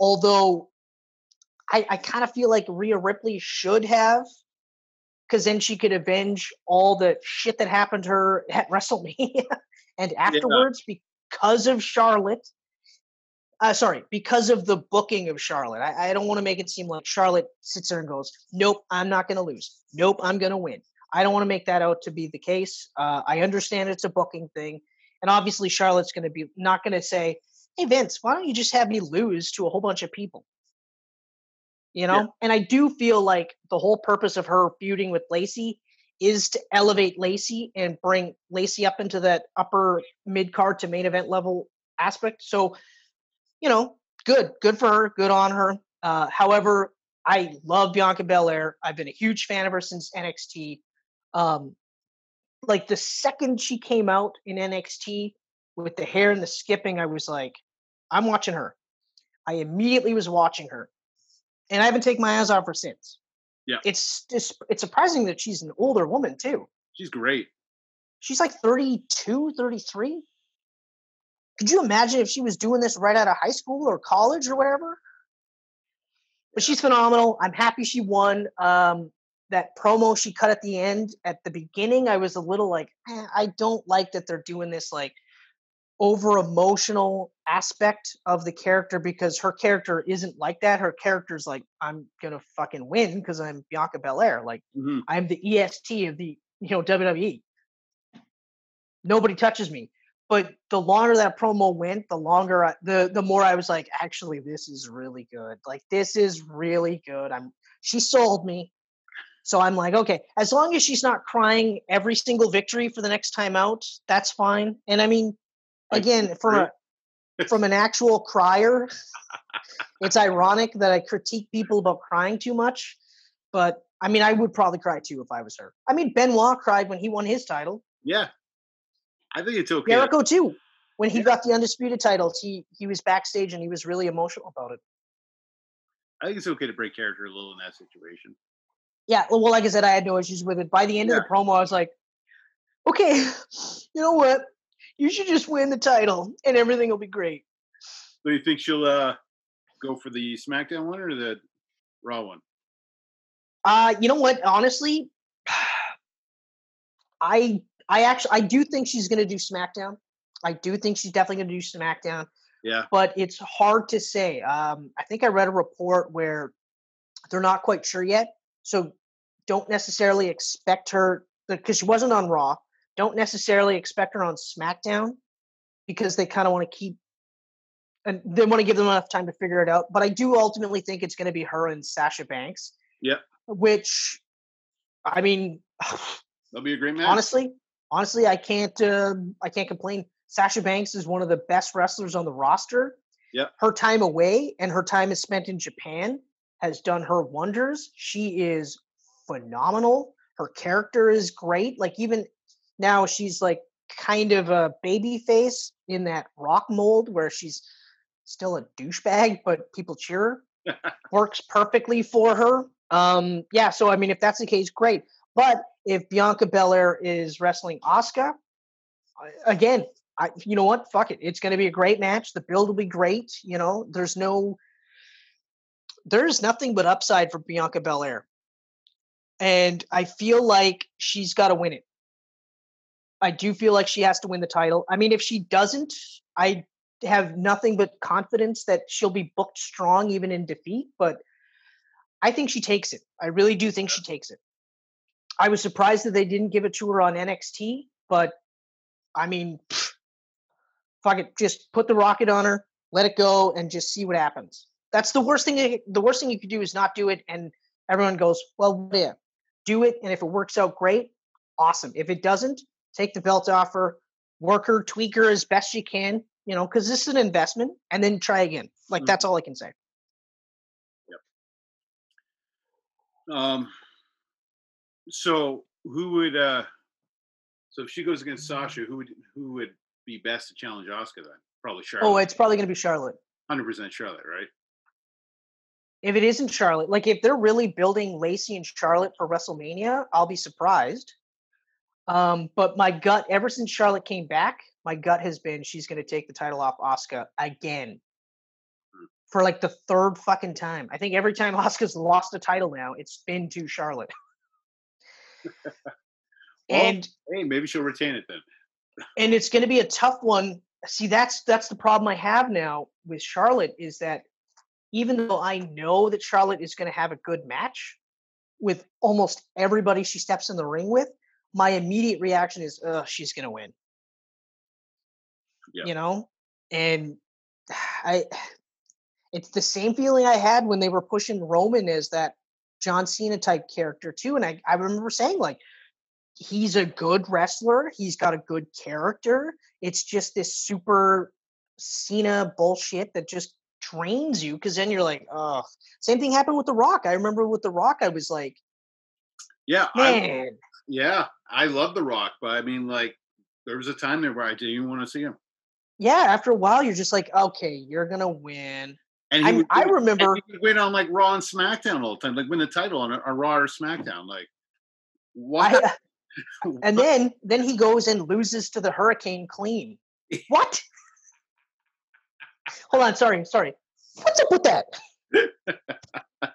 although I, I kind of feel like Rhea Ripley should have, because then she could avenge all the shit that happened to her at WrestleMania and afterwards because of Charlotte. Uh, sorry, because of the booking of Charlotte. I, I don't want to make it seem like Charlotte sits there and goes, Nope, I'm not going to lose. Nope, I'm going to win. I don't want to make that out to be the case. Uh, I understand it's a booking thing. And obviously, Charlotte's going to be not going to say, "Hey Vince, why don't you just have me lose to a whole bunch of people?" You know. Yeah. And I do feel like the whole purpose of her feuding with Lacey is to elevate Lacey and bring Lacey up into that upper mid card to main event level aspect. So, you know, good, good for her, good on her. Uh, however, I love Bianca Belair. I've been a huge fan of her since NXT. Um, like the second she came out in NXT with the hair and the skipping, I was like, I'm watching her. I immediately was watching her. And I haven't taken my eyes off her since. Yeah. It's just it's surprising that she's an older woman too. She's great. She's like 32, 33. Could you imagine if she was doing this right out of high school or college or whatever? But she's phenomenal. I'm happy she won. Um, that promo she cut at the end, at the beginning, I was a little like, "Eh, I don't like that they're doing this like over emotional aspect of the character because her character isn't like that. Her character's like, I'm gonna fucking win because I'm Bianca Belair. Like Mhm. I'm the EST of the you know WWE. Nobody touches me. But the longer that promo went, the longer I, the the more I was like, actually, this is really good. Like this is really good. I'm she sold me. So I'm like, okay, as long as she's not crying every single victory for the next time out, that's fine. And I mean, again, from a from an actual crier, it's ironic that I critique people about crying too much. But I mean, I would probably cry too if I was her. I mean, Benoit cried when he won his title. Yeah. I think it's okay. Jericho too. When he Yeah. got the undisputed titles, he he was backstage and he was really emotional about it. I think it's okay to break character a little in that situation. Yeah, well, like I said, I had no issues with it. By the end of the promo, I was like, okay, you know what? You should just win the title and everything will be great. So you think she'll uh, go for the SmackDown one or the Raw one? Uh, you know what? Honestly, I I actually I do think she's gonna do SmackDown. I do think she's definitely gonna do SmackDown, Yeah. but it's hard to say. Um, I think I read a report where they're not quite sure yet, so don't necessarily expect her because she wasn't on Raw. Don't necessarily expect her on SmackDown because they kind of want to keep and they want to give them enough time to figure it out. But I do ultimately think it's going to be her and Sasha Banks. Yeah. Which, I mean, that'll be a great match. Honestly, honestly, I can't. Uh, I can't complain. Sasha Banks is one of the best wrestlers on the roster. Yeah. Her time away and her time is spent in Japan has done her wonders. She is phenomenal. Her character is great. Like even now, she's like kind of a baby face in that rock mold where she's still a douchebag, but people cheer her. Works perfectly for her. Um, yeah, so I mean, if that's the case, great. But if Bianca Belair is wrestling Asuka, again, I, you know what? Fuck it. It's going to be a great match. The build will be great. You know, there's no, there's nothing but upside for Bianca Belair. And I feel like she's got to win it. I do feel like she has to win the title. I mean, if she doesn't, I have nothing but confidence that she'll be booked strong even in defeat. But I think she takes it. I really do think she takes it. I was surprised that they didn't give it to her on NXT, but I mean, pff, fuck it, just put the rocket on her, let it go, and just see what happens. That's the worst thing. The worst thing you could do is not do it, and everyone goes, "Well, yeah, do it." And if it works out, great, awesome. If it doesn't, take the belt off her, work her, tweak her as best you can, you know, because this is an investment, and then try again. Like mm-hmm. that's all I can say. Yep. Um. So who would? uh So if she goes against Sasha, who would who would be best to challenge Asuka then? Probably Charlotte. Oh, it's probably going to be Charlotte. Hundred percent Charlotte, right? If it isn't Charlotte, like if they're really building Lacey and Charlotte for WrestleMania, I'll be surprised. Um, but my gut, ever since Charlotte came back, my gut has been she's going to take the title off Asuka again hmm. for like the third fucking time. I think every time Asuka's lost a title now, it's been to Charlotte. well, and hey, maybe she'll retain it then. and it's going to be a tough one. See, that's that's the problem I have now with Charlotte is that even though I know that Charlotte is going to have a good match with almost everybody she steps in the ring with, my immediate reaction is, "Ugh, she's gonna win." You know, and I, it's the same feeling I had when they were pushing Roman as that John Cena type character too, and I I remember saying like, he's a good wrestler, he's got a good character. It's just this super Cena bullshit that just drains you because then you're like, oh. Same thing happened with The Rock. I remember with The Rock, I was like, yeah, man. Yeah, I love The Rock, but I mean, like, there was a time there where I didn't even want to see him. Yeah, after a while, you're just like, okay, you're gonna win. And I, I remember he would win on like Raw and SmackDown all the time, like win the title on a, a Raw or SmackDown. Like, what? Uh, I, and then then he goes and loses to the Hurricane Clean. What? Hold on, sorry, sorry. What's up with that?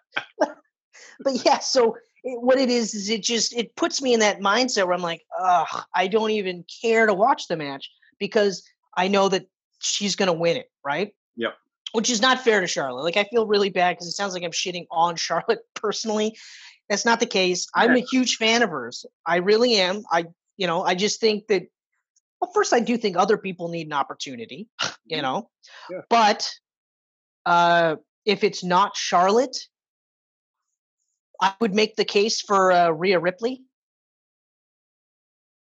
but yeah, so it, what it is is it just it puts me in that mindset where I'm like, ugh, I don't even care to watch the match because I know that she's gonna win it, right? Yep. Which is not fair to Charlotte. Like I feel really bad because it sounds like I'm shitting on Charlotte personally. That's not the case. I'm a huge fan of hers. I really am. I you know, I just think that well, first I do think other people need an opportunity, you mm-hmm. know. Yeah. But uh if it's not Charlotte, I would make the case for uh, Rhea Ripley.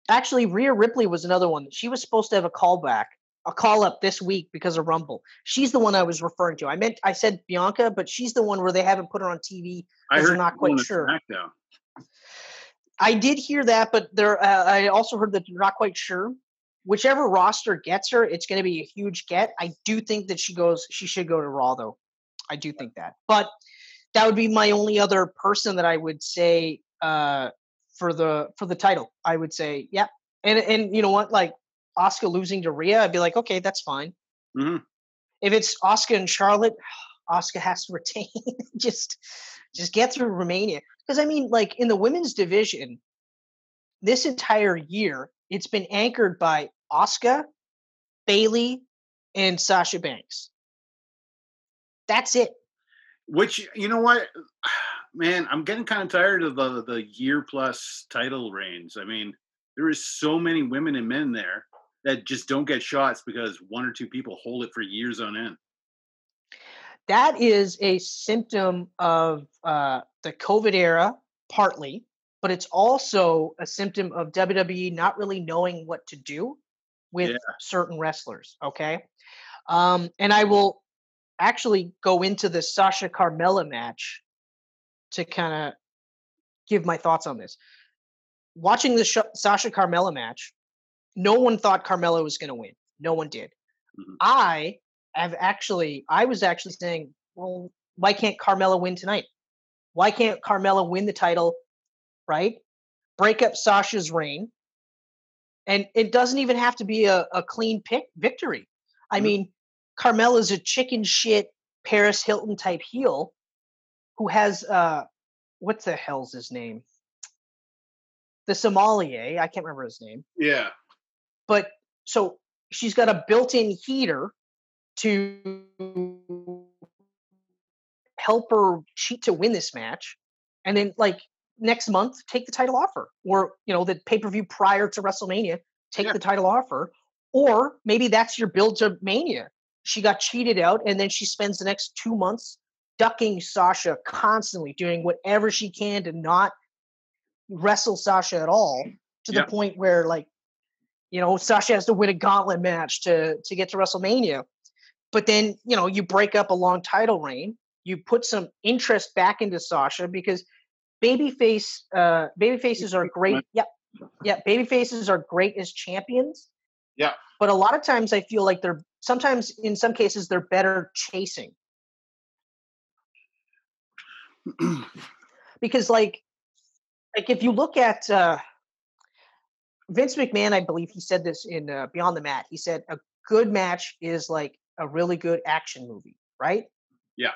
Actually, Rhea Ripley was another one. She was supposed to have a callback, a call up this week because of Rumble. She's the one I was referring to. I meant I said Bianca, but she's the one where they haven't put her on TV because they're not quite sure. I did hear that, but there. Uh, I also heard that they're not quite sure. Whichever roster gets her, it's going to be a huge get. I do think that she goes. She should go to Raw, though. I do think that. But that would be my only other person that I would say uh, for the for the title. I would say, yeah. And and you know what, like Asuka losing to Rhea, I'd be like, okay, that's fine. Mm-hmm. If it's Asuka and Charlotte, Asuka has to retain. just just get through Romania. Because I mean, like in the women's division, this entire year, it's been anchored by Asuka, Bayley, and Sasha Banks. That's it. Which you know what, man, I'm getting kind of tired of the the year plus title reigns. I mean, there is so many women and men there that just don't get shots because one or two people hold it for years on end. that is a symptom of uh, the COVID era, partly, but it's also a symptom of WWE not really knowing what to do with Yeah. certain wrestlers. Okay. Um, and I will actually go into the Sasha Carmella match to kind of give my thoughts on this. Watching the Sh- Sasha Carmella match, no one thought Carmella was going to win. No one did. Mhm. I have actually, I was actually saying, well, why can't Carmella win tonight? Why can't Carmella win the title, right? Break up Sasha's reign. And it doesn't even have to be a, a clean pick victory. I Mhm. mean, Carmella's a chicken shit Paris Hilton type heel who has uh what the hell's his name? The sommelier, I can't remember his name. Yeah. But so she's got a built-in heater to help her cheat to win this match. And then like next month, take the title offer. Or, you know, the pay-per-view prior to WrestleMania, take Yeah. the title offer. Or maybe that's your build to Mania. She got cheated out, and then she spends the next two months ducking Sasha constantly, doing whatever she can to not wrestle Sasha at all, to Yeah. the point where like, you know, Sasha has to win a gauntlet match to to get to WrestleMania. But then, you know, you break up a long title reign, you put some interest back into Sasha because babyface uh baby faces are great. Yeah. Yeah, baby faces are great as champions. Yeah. But a lot of times I feel like they're sometimes in some cases they're better chasing. because like like if you look at uh Vince McMahon, I believe he said this in uh, Beyond the Mat. He said a good match is like a really good action movie, right? Yeah.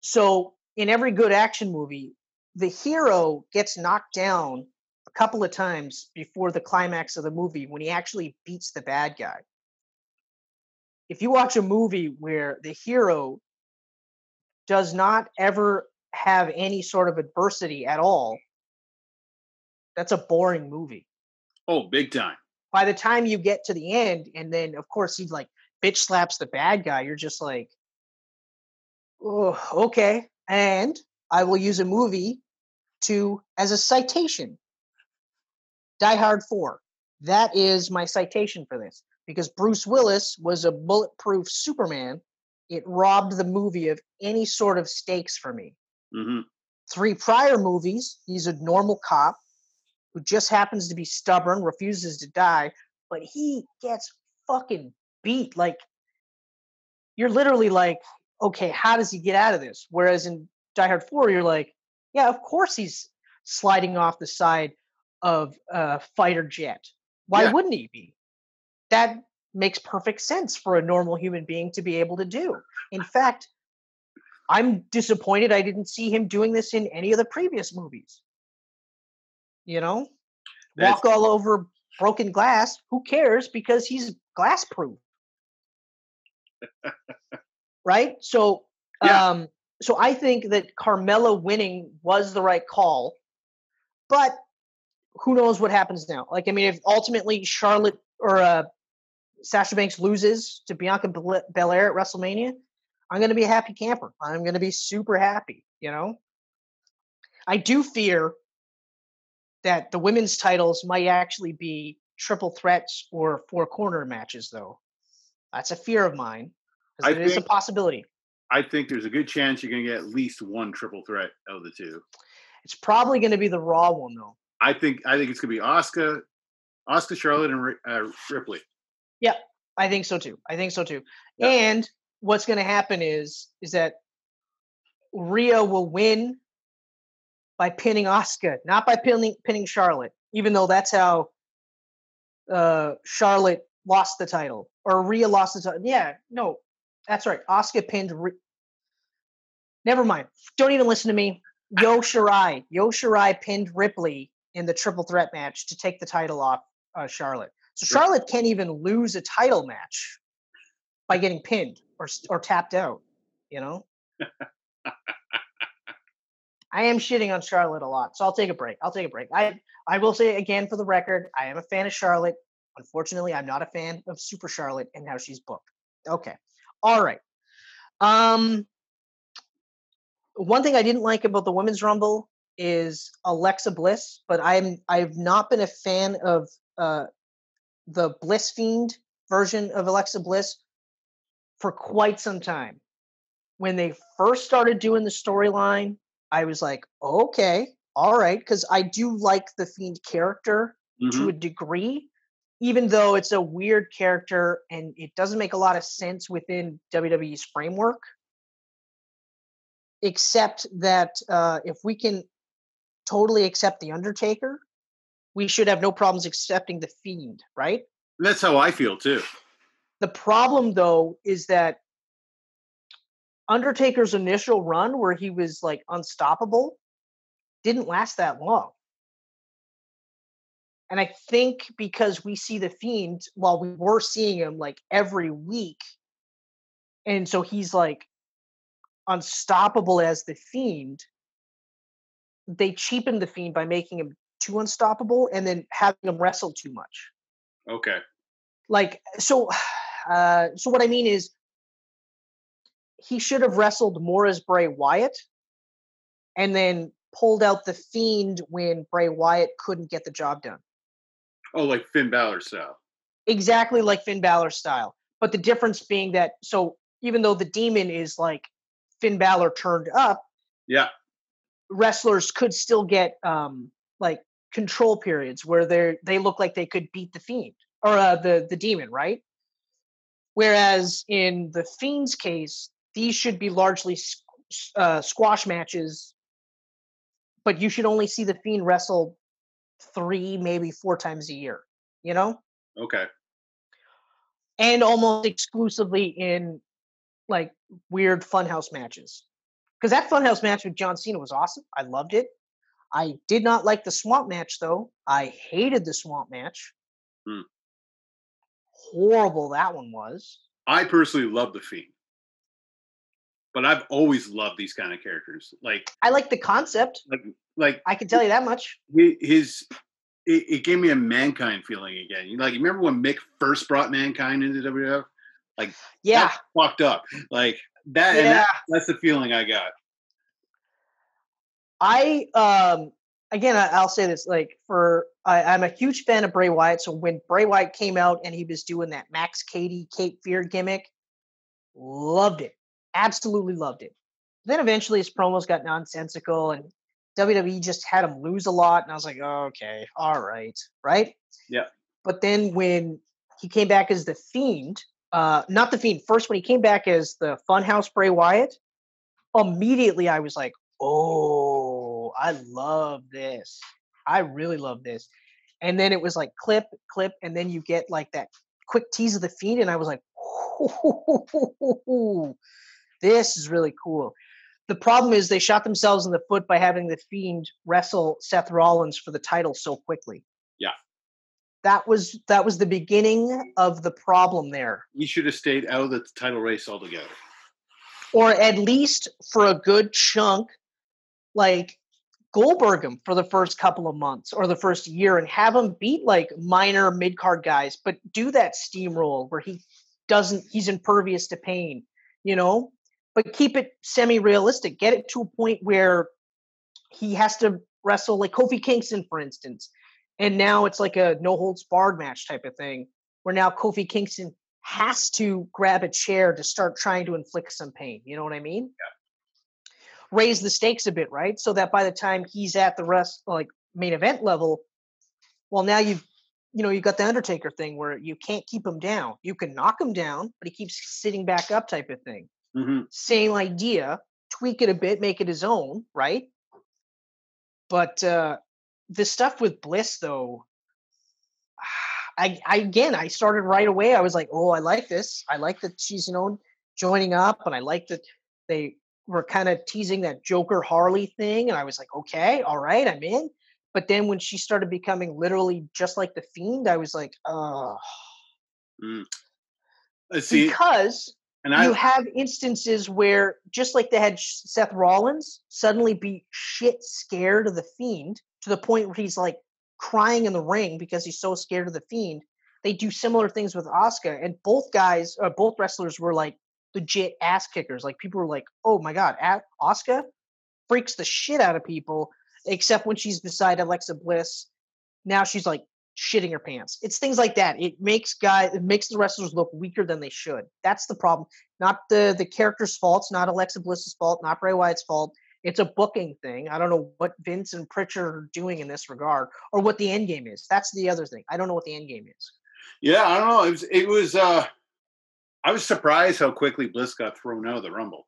So in every good action movie, the hero gets knocked down a couple of times before the climax of the movie when he actually beats the bad guy. If you watch a movie where the hero does not ever have any sort of adversity at all, that's a boring movie. Oh, big time. By the time you get to the end, and then of course he like bitch slaps the bad guy, you're just like, oh, okay. And I will use a movie to as a citation. Die Hard 4. That is my citation for this because Bruce Willis was a bulletproof Superman. It robbed the movie of any sort of stakes for me. hmm Three prior movies, he's a normal cop who just happens to be stubborn, refuses to die, but he gets fucking beat. Like, you're literally like, okay, how does he get out of this? Whereas in Die Hard 4, you're like, yeah, of course he's sliding off the side of a fighter jet. Why Yeah. wouldn't he be? That makes perfect sense for a normal human being to be able to do. In fact, I'm disappointed I didn't see him doing this in any of the previous movies. You know, That's- walk all over broken glass. Who cares? Because he's glass proof. right? So, Yeah. um, so I think that Carmella winning was the right call, but who knows what happens now? Like, I mean, if ultimately Charlotte or uh, Sasha Banks loses to Bianca Belair at WrestleMania, I'm going to be a happy camper. I'm going to be super happy. You know, I do fear that the women's titles might actually be triple threats or four corner matches, though. That's a fear of mine. I It is a possibility. I think there's a good chance you're going to get at least one triple threat out of the two. It's probably going to be the Raw one, though. I think I think it's going to be Asuka, Asuka, Charlotte, and uh, Ripley. I think so too. I think so too. Yeah. And what's going to happen is is that Rhea will win by pinning Asuka, not by pinning pinning Charlotte, even though that's how uh, Charlotte lost the title or Rhea lost the title. Yeah, no, that's right. Asuka pinned. Rhea. Never mind. Don't even listen to me. Io Shirai, Io Shirai pinned Ripley in the triple threat match to take the title off uh, Charlotte. So. Charlotte can't even lose a title match by getting pinned or or tapped out. You know. I am shitting on Charlotte a lot, so I'll take a break. I'll take a break. I I will say again for the record, I am a fan of Charlotte. Unfortunately, I'm not a fan of Super Charlotte and how she's booked. Okay. All right. Um, one thing I didn't like about the women's rumble is Alexa Bliss, but I'm I've not been a fan of uh, the Bliss Fiend version of Alexa Bliss for quite some time. When they first started doing the storyline, I was like, okay, all right, because I do like the Fiend character Mhm. to a degree, even though it's a weird character and it doesn't make a lot of sense within WWE's framework. Except that uh, if we can totally accept the Undertaker, we should have no problems accepting the Fiend, right? That's how I feel too. The problem, though, is that Undertaker's initial run, where he was like unstoppable, didn't last that long. And I think because we see the Fiend, while we were seeing him like every week, and so he's like unstoppable as the Fiend, they cheapened the Fiend by making him too unstoppable and then having them wrestle too much Okay. like so uh so what i mean is he should have wrestled more as bray wyatt and then pulled out the fiend when bray wyatt couldn't get the job done Oh, like Finn Balor style. exactly like finn Balor style but the difference being that so even though the demon is like finn Balor turned up Yeah. wrestlers could still get um like control periods where they they look like they could beat the fiend or uh, the the demon right whereas in the fiend's case these should be largely squ- uh, squash matches but you should only see the fiend wrestle three maybe four times a year you know Okay. and almost exclusively in like weird funhouse matches. Because that funhouse match with John Cena was awesome. I loved it. I did not like the swamp match though. I hated the swamp match. Hmm. Horrible that one was. I personally love the Fiend, but I've always loved these kind of characters. Like, I like the concept. like, like I can tell you that much. his. It, it gave me a mankind feeling again. You Like, you remember when Mick first brought mankind into WWF? Yeah. Fucked up. Like that, Yeah. that, that's the feeling I got. I um again I, I'll say this like for I, I'm a huge fan of Bray Wyatt. So when Bray Wyatt came out and he was doing that Max Cady Cape Fear gimmick, loved it. Absolutely loved it. Then eventually his promos got nonsensical and WWE just had him lose a lot. And I was like, oh, okay, all right, right? Yeah. But then when he came back as the Fiend, uh, not the Fiend, first when he came back as the Funhouse Bray Wyatt, immediately I was like, oh, Oh, I love this. I really love this. And then it was like clip, clip, and then you get like that quick tease of the Fiend, and I was like, this is really cool. The problem is they shot themselves in the foot by having the Fiend wrestle Seth Rollins for the title so quickly. Yeah. That was that was the beginning of the problem there. He should have stayed out of the title race altogether. Or at least for a good chunk, like Goldberg him for the first couple of months or the first year and have him beat like minor mid card guys, but do that steamroll where he doesn't he's impervious to pain, you know? But keep it semi realistic. Get it to a point where he has to wrestle like Kofi Kingston, for instance. And now it's like a no holds barred match type of thing where now Kofi Kingston has to grab a chair to start trying to inflict some pain. You know what I mean? Yeah. Raise the stakes a bit, right? So that by the time he's at the rest like main event level, well, now you've you know, you got the Undertaker thing where you can't keep him down. You can knock him down, but he keeps sitting back up type of thing. Mm-hmm. Same idea, tweak it a bit, make it his own, right? But uh the stuff with Bliss though, I, I again I started right away. I was like, oh, I like this. I like that she's you know joining up, and I like that they were kind of teasing that Joker Harley thing, and I was like, okay, all right, I'm in. But then when she started becoming literally just like the Fiend, I was like, oh, Mm. See, because and I you have instances where just like they had Seth Rollins suddenly be shit scared of the Fiend to the point where he's like crying in the ring because he's so scared of the Fiend. They do similar things with Asuka, and both guys, uh, both wrestlers were like legit ass kickers. Like people were like, "Oh my god, Asuka freaks the shit out of people," except when she's beside Alexa Bliss. Now she's like shitting her pants. It's things like that. It makes guys, it makes the wrestlers look weaker than they should. That's the problem. Not the the character's fault. Not Alexa Bliss's fault. Not Bray Wyatt's fault. It's a booking thing. I don't know what Vince and Prichard are doing in this regard, or what the end game is. That's the other thing. I don't know what the end game is. Yeah, I don't know. It was. It was. uh I was surprised how quickly Bliss got thrown out of the Rumble.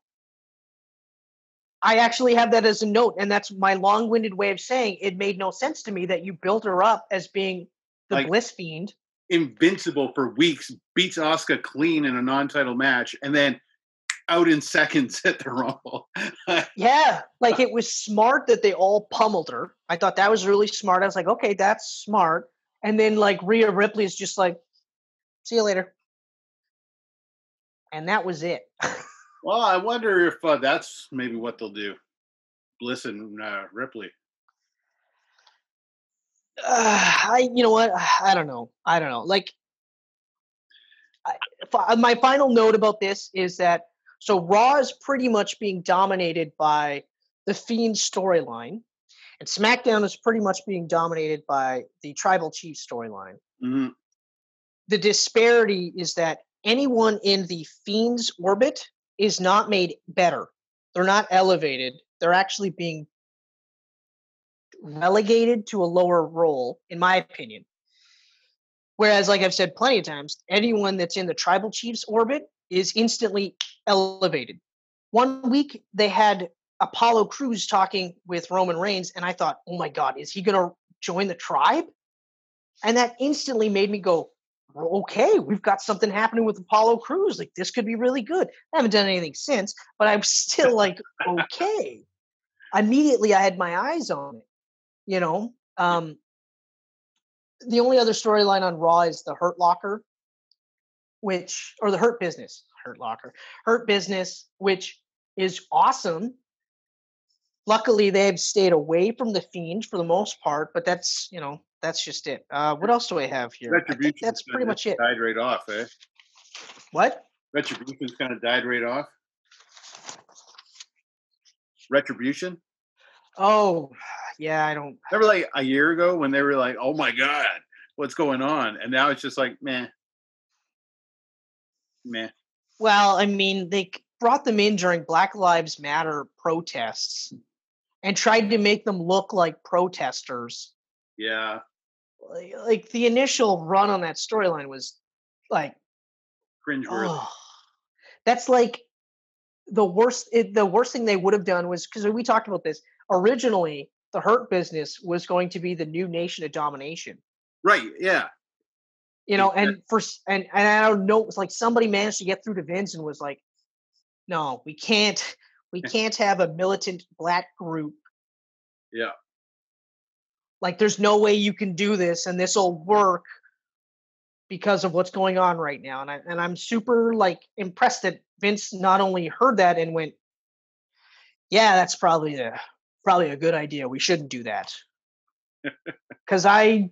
I actually have that as a note, and that's my long-winded way of saying it made no sense to me that you built her up as being the like, Bliss fiend, invincible for weeks, beats Asuka clean in a non-title match, and then out in seconds at the Rumble. yeah, like it was smart that they all pummeled her. I thought that was really smart. I was like, okay, that's smart. And then like Rhea Ripley is just like, see you later. And that was it. well, I wonder if uh, that's maybe what they'll do. Bliss and uh, Ripley. Uh, I, you know what? I don't know. I don't know. Like, I, my final note about this is that so Raw is pretty much being dominated by the Fiend storyline, and SmackDown is pretty much being dominated by the Tribal Chief storyline. Mm-hmm. The disparity is that anyone in the Fiend's orbit is not made better. They're not elevated. They're actually being relegated to a lower role, in my opinion. Whereas, like I've said plenty of times, anyone that's in the tribal chief's orbit is instantly elevated. One week they had Apollo Crews talking with Roman Reigns, and I thought, oh my God, is he going to join the tribe? And that instantly made me go, okay, we've got something happening with Apollo Crews. Like, this could be really good. I haven't done anything since, but I'm still like, okay. Immediately, I had my eyes on it, you know? Um, the only other storyline on Raw is the Hurt Locker which or the Hurt Business, Hurt Locker, Hurt Business, which is awesome. Luckily, they've stayed away from the Fiend for the most part, but that's you know that's just it. Uh, what else do I have here? I that's pretty much it. Died right off, eh? What? Retribution's kind of died right off. Retribution. Oh, yeah, I don't. Remember, like a year ago when they were like, "Oh my god, what's going on?" And now it's just like, man, meh. Well, I mean, they brought them in during Black Lives Matter protests and tried to make them look like protesters. Yeah. Like, like the initial run on that storyline was like cringe oh, That's like the worst it, the worst thing they would have done was because we talked about this originally the hurt business was going to be the new nation of domination right yeah you know, and for and and I don't know, it's like somebody managed to get through to Vince and was like, "No, we can't, we can't have a militant black group." Yeah. Like, there's no way you can do this, and this will work because of what's going on right now. And I and I'm super like impressed that Vince not only heard that and went, "Yeah, that's probably a probably a good idea. We shouldn't do that." Because I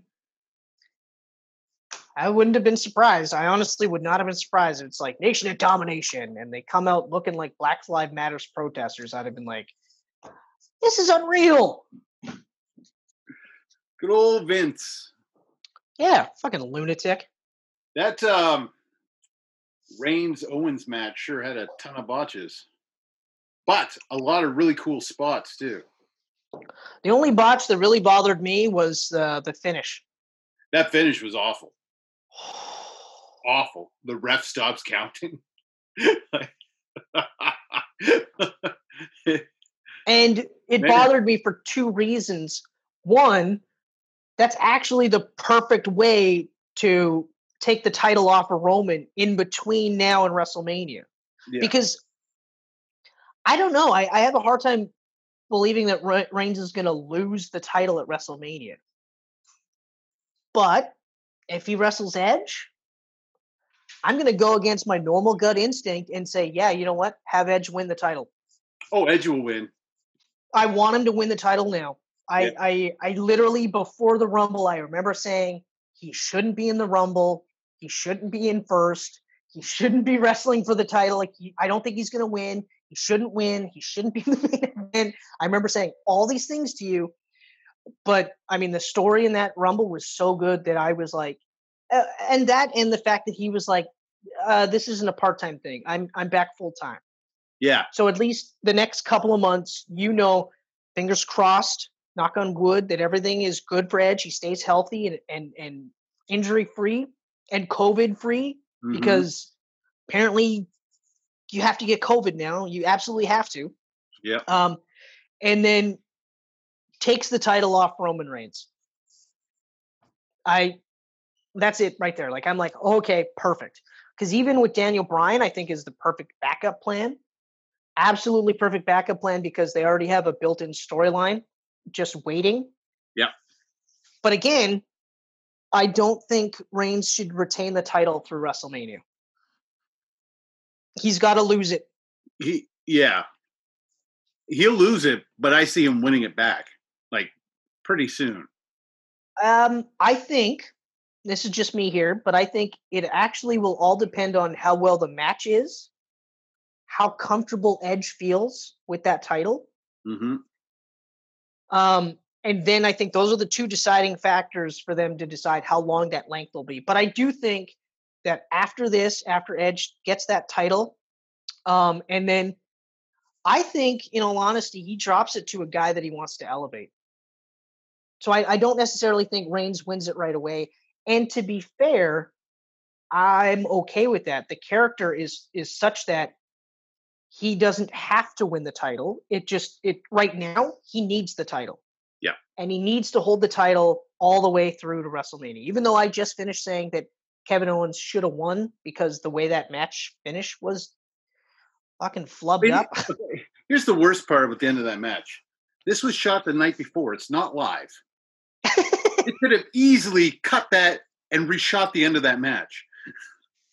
I wouldn't have been surprised. I honestly would not have been surprised. if It's like Nation of Domination, and they come out looking like Black Lives Matters protesters. I'd have been like, "This is unreal." Good old Vince. Yeah, fucking lunatic. That um, Reigns Owens match sure had a ton of botches, but a lot of really cool spots too. The only botch that really bothered me was uh, the finish. That finish was awful awful. The ref stops counting. and it bothered me for two reasons. One, that's actually the perfect way to take the title off of Roman in between now and WrestleMania. Yeah. Because I don't know. I, I, have a hard time believing that Reigns is going to lose the title at WrestleMania. But if he wrestles Edge, I'm going to go against my normal gut instinct and say, yeah, you know what? Have Edge win the title. Oh, Edge will win. I want him to win the title now. I, yeah. I, I literally before the Rumble, I remember saying he shouldn't be in the Rumble. He shouldn't be in first. He shouldn't be wrestling for the title. Like he, I don't think he's going to win. He shouldn't win. He shouldn't be the main event. I remember saying all these things to you, but I mean the story in that Rumble was so good that I was like, uh, and that and the fact that he was like, uh, this isn't a part time thing. I'm I'm back full time. Yeah. So at least the next couple of months, you know, fingers crossed, knock on wood, that everything is good for Edge. He stays healthy and and, and injury free and COVID free Mhm. because apparently you have to get COVID now. You absolutely have to. Yeah. Um, and then takes the title off Roman Reigns. I that's it right there. Like I'm like, okay, perfect. Because even with Daniel Bryan, I think is the perfect backup plan. Absolutely perfect backup plan because they already have a built-in storyline just waiting. Yeah. But again, I don't think Reigns should retain the title through WrestleMania. He's got to lose it. he yeah he'll lose it but i see him winning it back pretty soon Um, I think this is just me here, but I think it actually will all depend on how well the match is, how comfortable Edge feels with that title. hmm Um, and then I think those are the two deciding factors for them to decide how long that length will be. But I do think that after this, after Edge gets that title, um, and then I think, in all honesty, he drops it to a guy that he wants to elevate. So I, I don't necessarily think Reigns wins it right away. And to be fair, I'm okay with that. The character is is such that he doesn't have to win the title. It just it right now he needs the title. Yeah. And he needs to hold the title all the way through to WrestleMania. Even though I just finished saying that Kevin Owens should have won because the way that match finished was fucking flubbed Maybe- up. okay, here's the worst part at the end of that match this was shot the night before it's not live it could have easily cut that and reshot the end of that match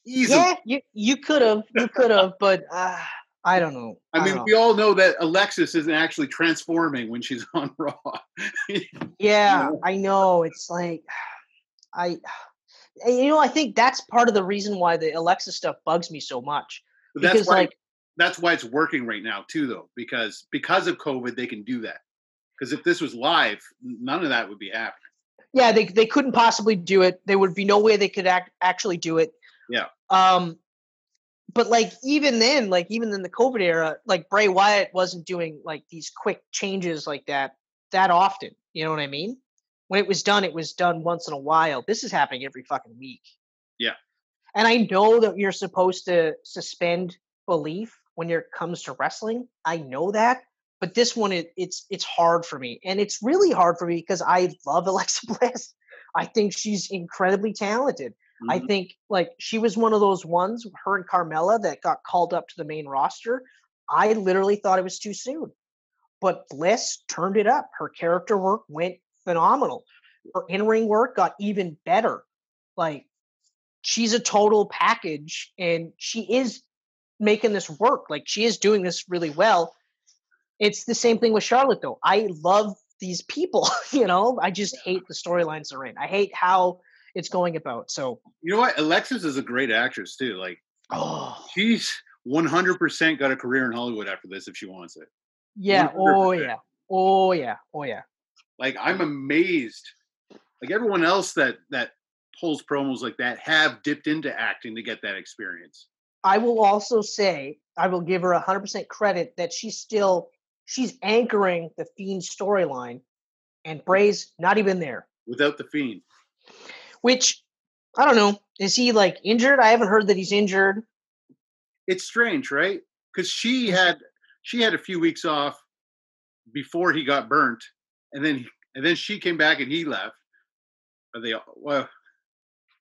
easily yeah, you you could have, you could have, but uh, I don't know. I mean, know. we all know that Alexis isn't actually transforming when she's on Raw. Yeah? I know. It's like I you know, I think that's part of the reason why the Alexis stuff bugs me so much. But that's Because why like that's why it's working right now too, though, because because of COVID, they can do that. Because if this was live, none of that would be happening. Yeah, they they couldn't possibly do it. There would be no way they could act, actually do it. Yeah. Um but like even then, like even in the COVID era, like Bray Wyatt wasn't doing like these quick changes like that that often. You know what I mean? When it was done, it was done once in a while. This is happening every fucking week. Yeah. And I know that you're supposed to suspend belief when it comes to wrestling. I know that, but this one it, it's it's hard for me, and it's really hard for me because I love Alexa Bliss. I think she's incredibly talented. I Mhm. think like she was one of those ones, her and Carmella, that got called up to the main roster. I literally thought it was too soon, but Bliss turned it up. Her character work went phenomenal. Her in-ring work got even better. Like she's a total package, and she is making this work. Like she is doing this really well. It's the same thing with Charlotte, though. I love these people. you know, I just hate the storylines they're in. I hate how it's going about. So, you know what? Alexis is a great actress too. Like oh she's 100% got a career in Hollywood after this if she wants it. yeah, oh 100%. yeah, oh yeah, oh yeah. Like I'm amazed. Like everyone else that that pulls promos like that have dipped into acting to get that experience. I will also say I will give her a hundred percent credit that she's still she's anchoring the Fiend storyline, and Bray's not even there. Without the fiend, Which I don't know. Is he like injured? I haven't heard that he's injured. it's strange, right? Because she had she had a few weeks off before he got burnt, and then and then she came back and he left. Are they well?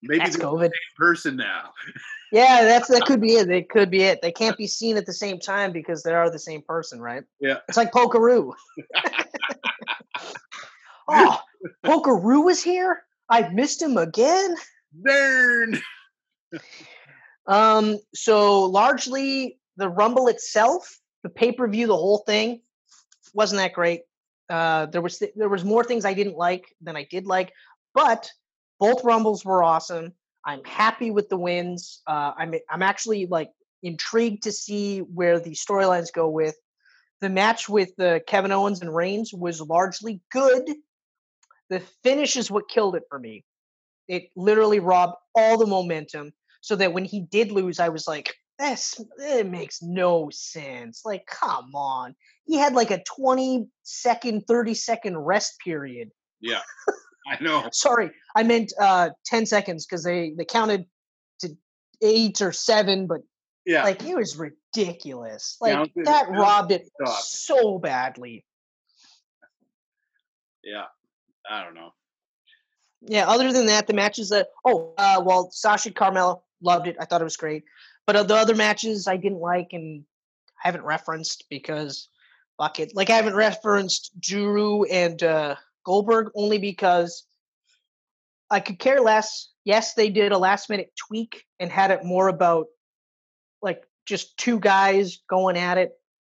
Maybe That's COVID. same person now. Yeah, that's that could be it. That could be it. They can't be seen at the same time because they are the same person, right? Yeah. It's like Pokeroo. oh, Pokeroo was here. I missed him again. Darn. Um, so largely the Rumble itself, the pay per view, the whole thing wasn't that great. Uh, there was th- there was more things I didn't like than I did like, but both Rumbles were awesome. I'm happy with the wins. Uh, I'm I'm actually like intrigued to see where the storylines go with the match with the Kevin Owens and Reigns was largely good. The finish is what killed it for me. It literally robbed all the momentum so that when he did lose, I was like, this it makes no sense. Like, come on. He had like a 20 second, 30 second rest period. Yeah. I know. Sorry, I meant uh 10 seconds because they they counted to eight or seven, but yeah. Like it was ridiculous. Like that robbed it so badly. Yeah. I don't know. Yeah, other than that, the matches that oh, uh well, Sasha Carmella loved it. I thought it was great. But uh, the other matches I didn't like and I haven't referenced because fuck it. Like I haven't referenced Drew and uh Goldberg only because I could care less. Yes, they did a last minute tweak and had it more about like just two guys going at it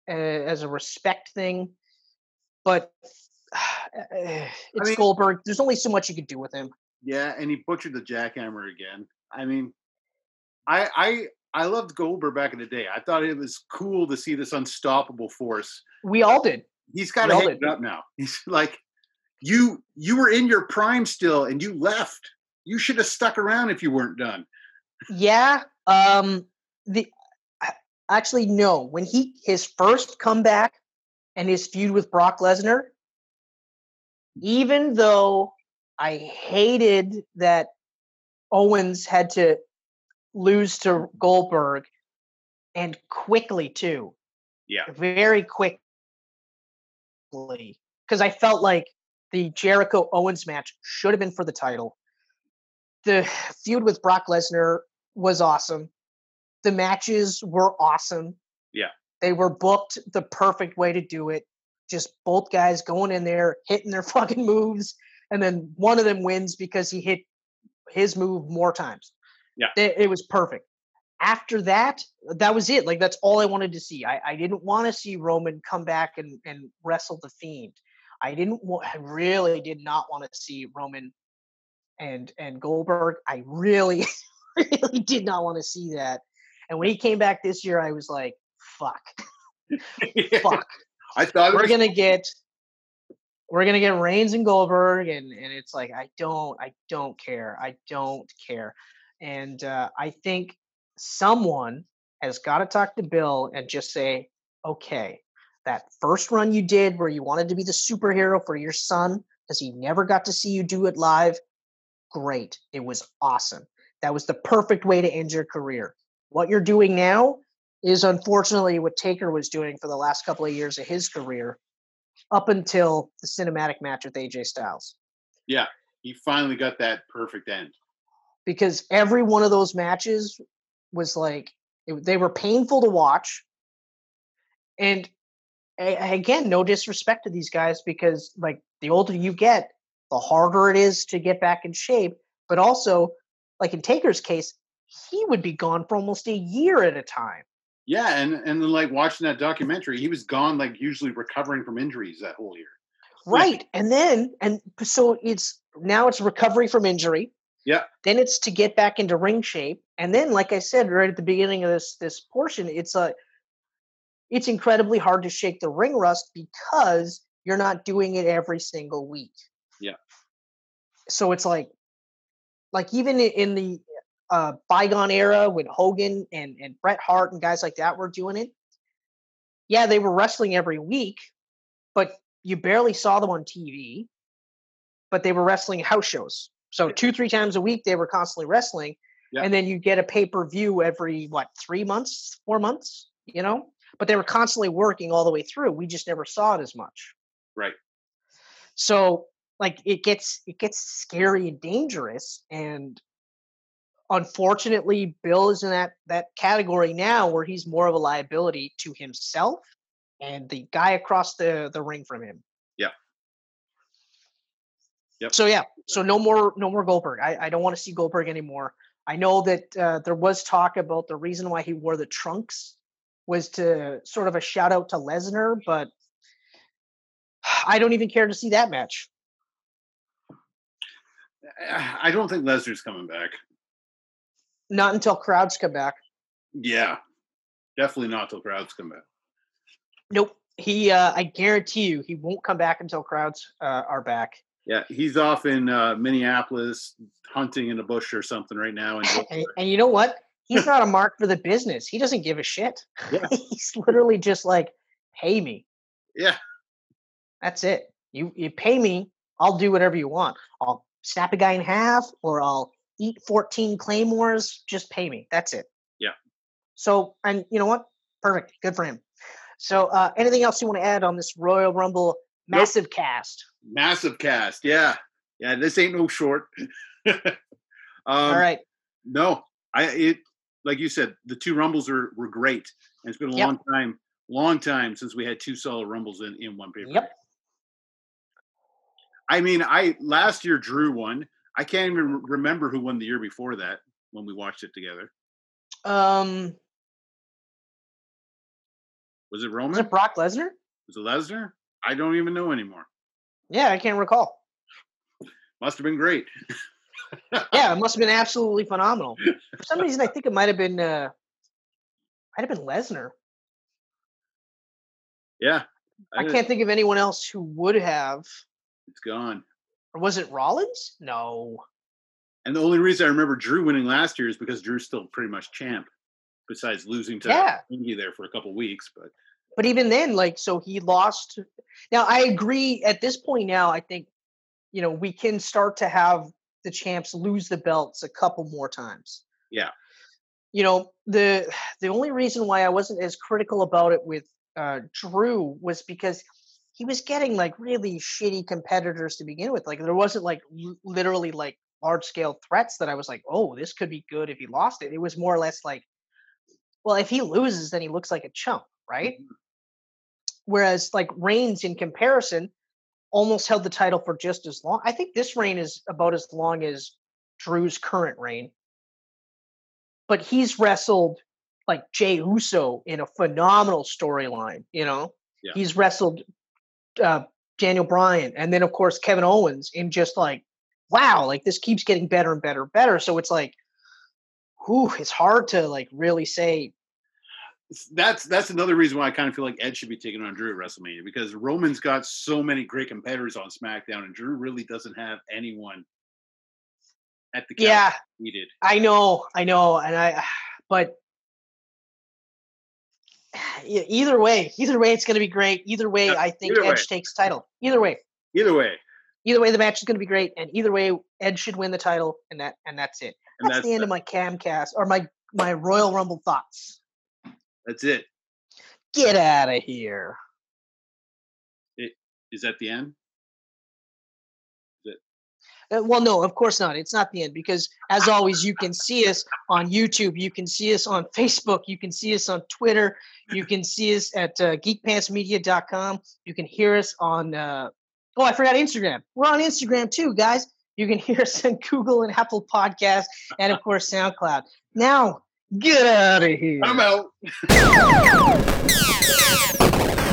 uh, as a respect thing. But uh, it's I mean, Goldberg. There's only so much you could do with him. Yeah, and he butchered the jackhammer again. I mean, I I I loved Goldberg back in the day. I thought it was cool to see this unstoppable force. We all did. He's got to hang it up now. He's like, you you were in your prime still, and you left. You should have stuck around if you weren't done. Yeah. Um. The actually no. When he his first comeback and his feud with Brock Lesnar, even though I hated that Owens had to lose to Goldberg and quickly too. Yeah. Very quickly. Because I felt like the Jericho Owens match should have been for the title. The feud with Brock Lesnar was awesome. The matches were awesome. Yeah. They were booked the perfect way to do it. Just both guys going in there, hitting their fucking moves, and then one of them wins because he hit his move more times. Yeah. It, it was perfect. After that, that was it. Like that's all I wanted to see. I, I didn't want to see Roman come back and, and wrestle the fiend. I didn't I really did not want to see Roman and and Goldberg. I really, really did not want to see that. And when he came back this year, I was like, fuck. fuck. I thought we're was- gonna get we're gonna get Reigns and Goldberg, and and it's like I don't I don't care. I don't care. And uh, I think someone has got to talk to Bill and just say, okay, that first run you did where you wanted to be the superhero for your son because he never got to see you do it live, great. It was awesome. That was the perfect way to end your career. What you're doing now is unfortunately what Taker was doing for the last couple of years of his career up until the cinematic match with AJ Styles. Yeah, he finally got that perfect end. Because every one of those matches was like it, they were painful to watch. And again, no disrespect to these guys because like the older you get, the harder it is to get back in shape, but also like in Taker's case, he would be gone for almost a year at a time. Yeah, and and then like watching that documentary, he was gone like usually recovering from injuries that whole year. Right. and then and so it's now it's recovery from injury. Yeah. Then it's to get back into ring shape. And then like I said right at the beginning of this this portion, it's a it's incredibly hard to shake the ring rust because you're not doing it every single week. Yeah. So it's like like even in the uh, bygone era when Hogan and, and Bret Hart and guys like that were doing it, yeah, they were wrestling every week, but you barely saw them on TV. But they were wrestling house shows. So two, three times a week, they were constantly wrestling. Yeah. And then you get a pay per view every, what, three months, four months, you know? But they were constantly working all the way through. We just never saw it as much. Right. So like it gets it gets scary and dangerous and unfortunately, Bill is in that that category now where he's more of a liability to himself and the guy across the the ring from him. Yeah. Yep. So yeah, so no more no more Goldberg. I, I don't want to see Goldberg anymore. I know that uh, there was talk about the reason why he wore the trunks was to sort of a shout out to Lesnar, but I don't even care to see that match. I don't think Lesnar's coming back. Not until crowds come back. Yeah, definitely not till crowds come back. Nope. He, uh, I guarantee you, he won't come back until crowds uh, are back. Yeah, he's off in uh, Minneapolis hunting in a bush or something right now. And, and, and you know what? He's not a mark for the business. He doesn't give a shit. Yeah. he's literally just like, pay me. yeah, That's it. You you pay me, I'll do whatever you want. I'll snap a guy in half, or I'll eat 14 claymores. Just pay me. That's it. Yeah. So, and you know what? Perfect. Good for him. So, uh, anything else you want to add on this Royal Rumble Nope. massive cast? massive cast. Yeah, yeah. This ain't no short. um, All right. No, I it like you said, the two rumbles are were great, and it's been a Yep. long time, long time since we had two solid rumbles in in won paper. Yep. I mean, I last year Drew one. I can't even remember who won the year before that when we watched it together. Um, Was it Roman? was it Brock Lesnar? Was it Lesnar? I don't even know anymore. Yeah, I can't recall. Must have been great. Yeah, it must have been absolutely phenomenal. For some reason, I think it might have been uh, might have been Lesnar. Yeah, I can't think of anyone else who would have. It's gone. Or was it Rollins? No. And the only reason I remember Drew winning last year is because Drew's still pretty much champ, besides losing to Yeah. Indy there for a couple weeks. But But even then, like, so he lost. Now, I agree. At this point now, I think, you know, we can start to have the champs lose the belts a couple more times. Yeah. You know, the the only reason why I wasn't as critical about it with uh, Drew was because he was getting like really shitty competitors to begin with. Like, there wasn't like l- literally like large scale threats that I was like, oh, this could be good if he lost it. It was more or less like, well, if he loses, then he looks like a chump, right? Whereas like Reigns in comparison almost held the title for just as long. I think this reign is about as long as Drew's current reign. But he's wrestled like Jey Uso in a phenomenal storyline, you know? Yeah. He's wrestled uh, Daniel Bryan and then of course Kevin Owens in just like wow, like this keeps getting better and better and better. So it's like whew, it's hard to like really say that's that's another reason why I kind of feel like Ed should be taking on Drew at WrestleMania because Roman's got so many great competitors on SmackDown, and Drew really doesn't have anyone at the yeah, needed. I know, I know, and I, but either way, either way, it's going to be great. Either way, Yeah, I think either way. Edge takes title. Either way, Either way, either way, the match is going to be great, and either way, Edge should win the title, and that and that's it. and That's, that's the end of my Camcast or my my Royal Rumble thoughts. That's it. Get out of here. Is that the end? Uh, well, no, of course not. It's not the end because, as always, you can see us on YouTube. You can see us on Facebook. You can see us on Twitter. You can see us at uh, geekpantsmedia.com. You can hear us on, uh, oh, I forgot Instagram. We're on Instagram too, guys. You can hear us on Google and Apple Podcasts and, of course, SoundCloud. Now, get out of here. I'm out.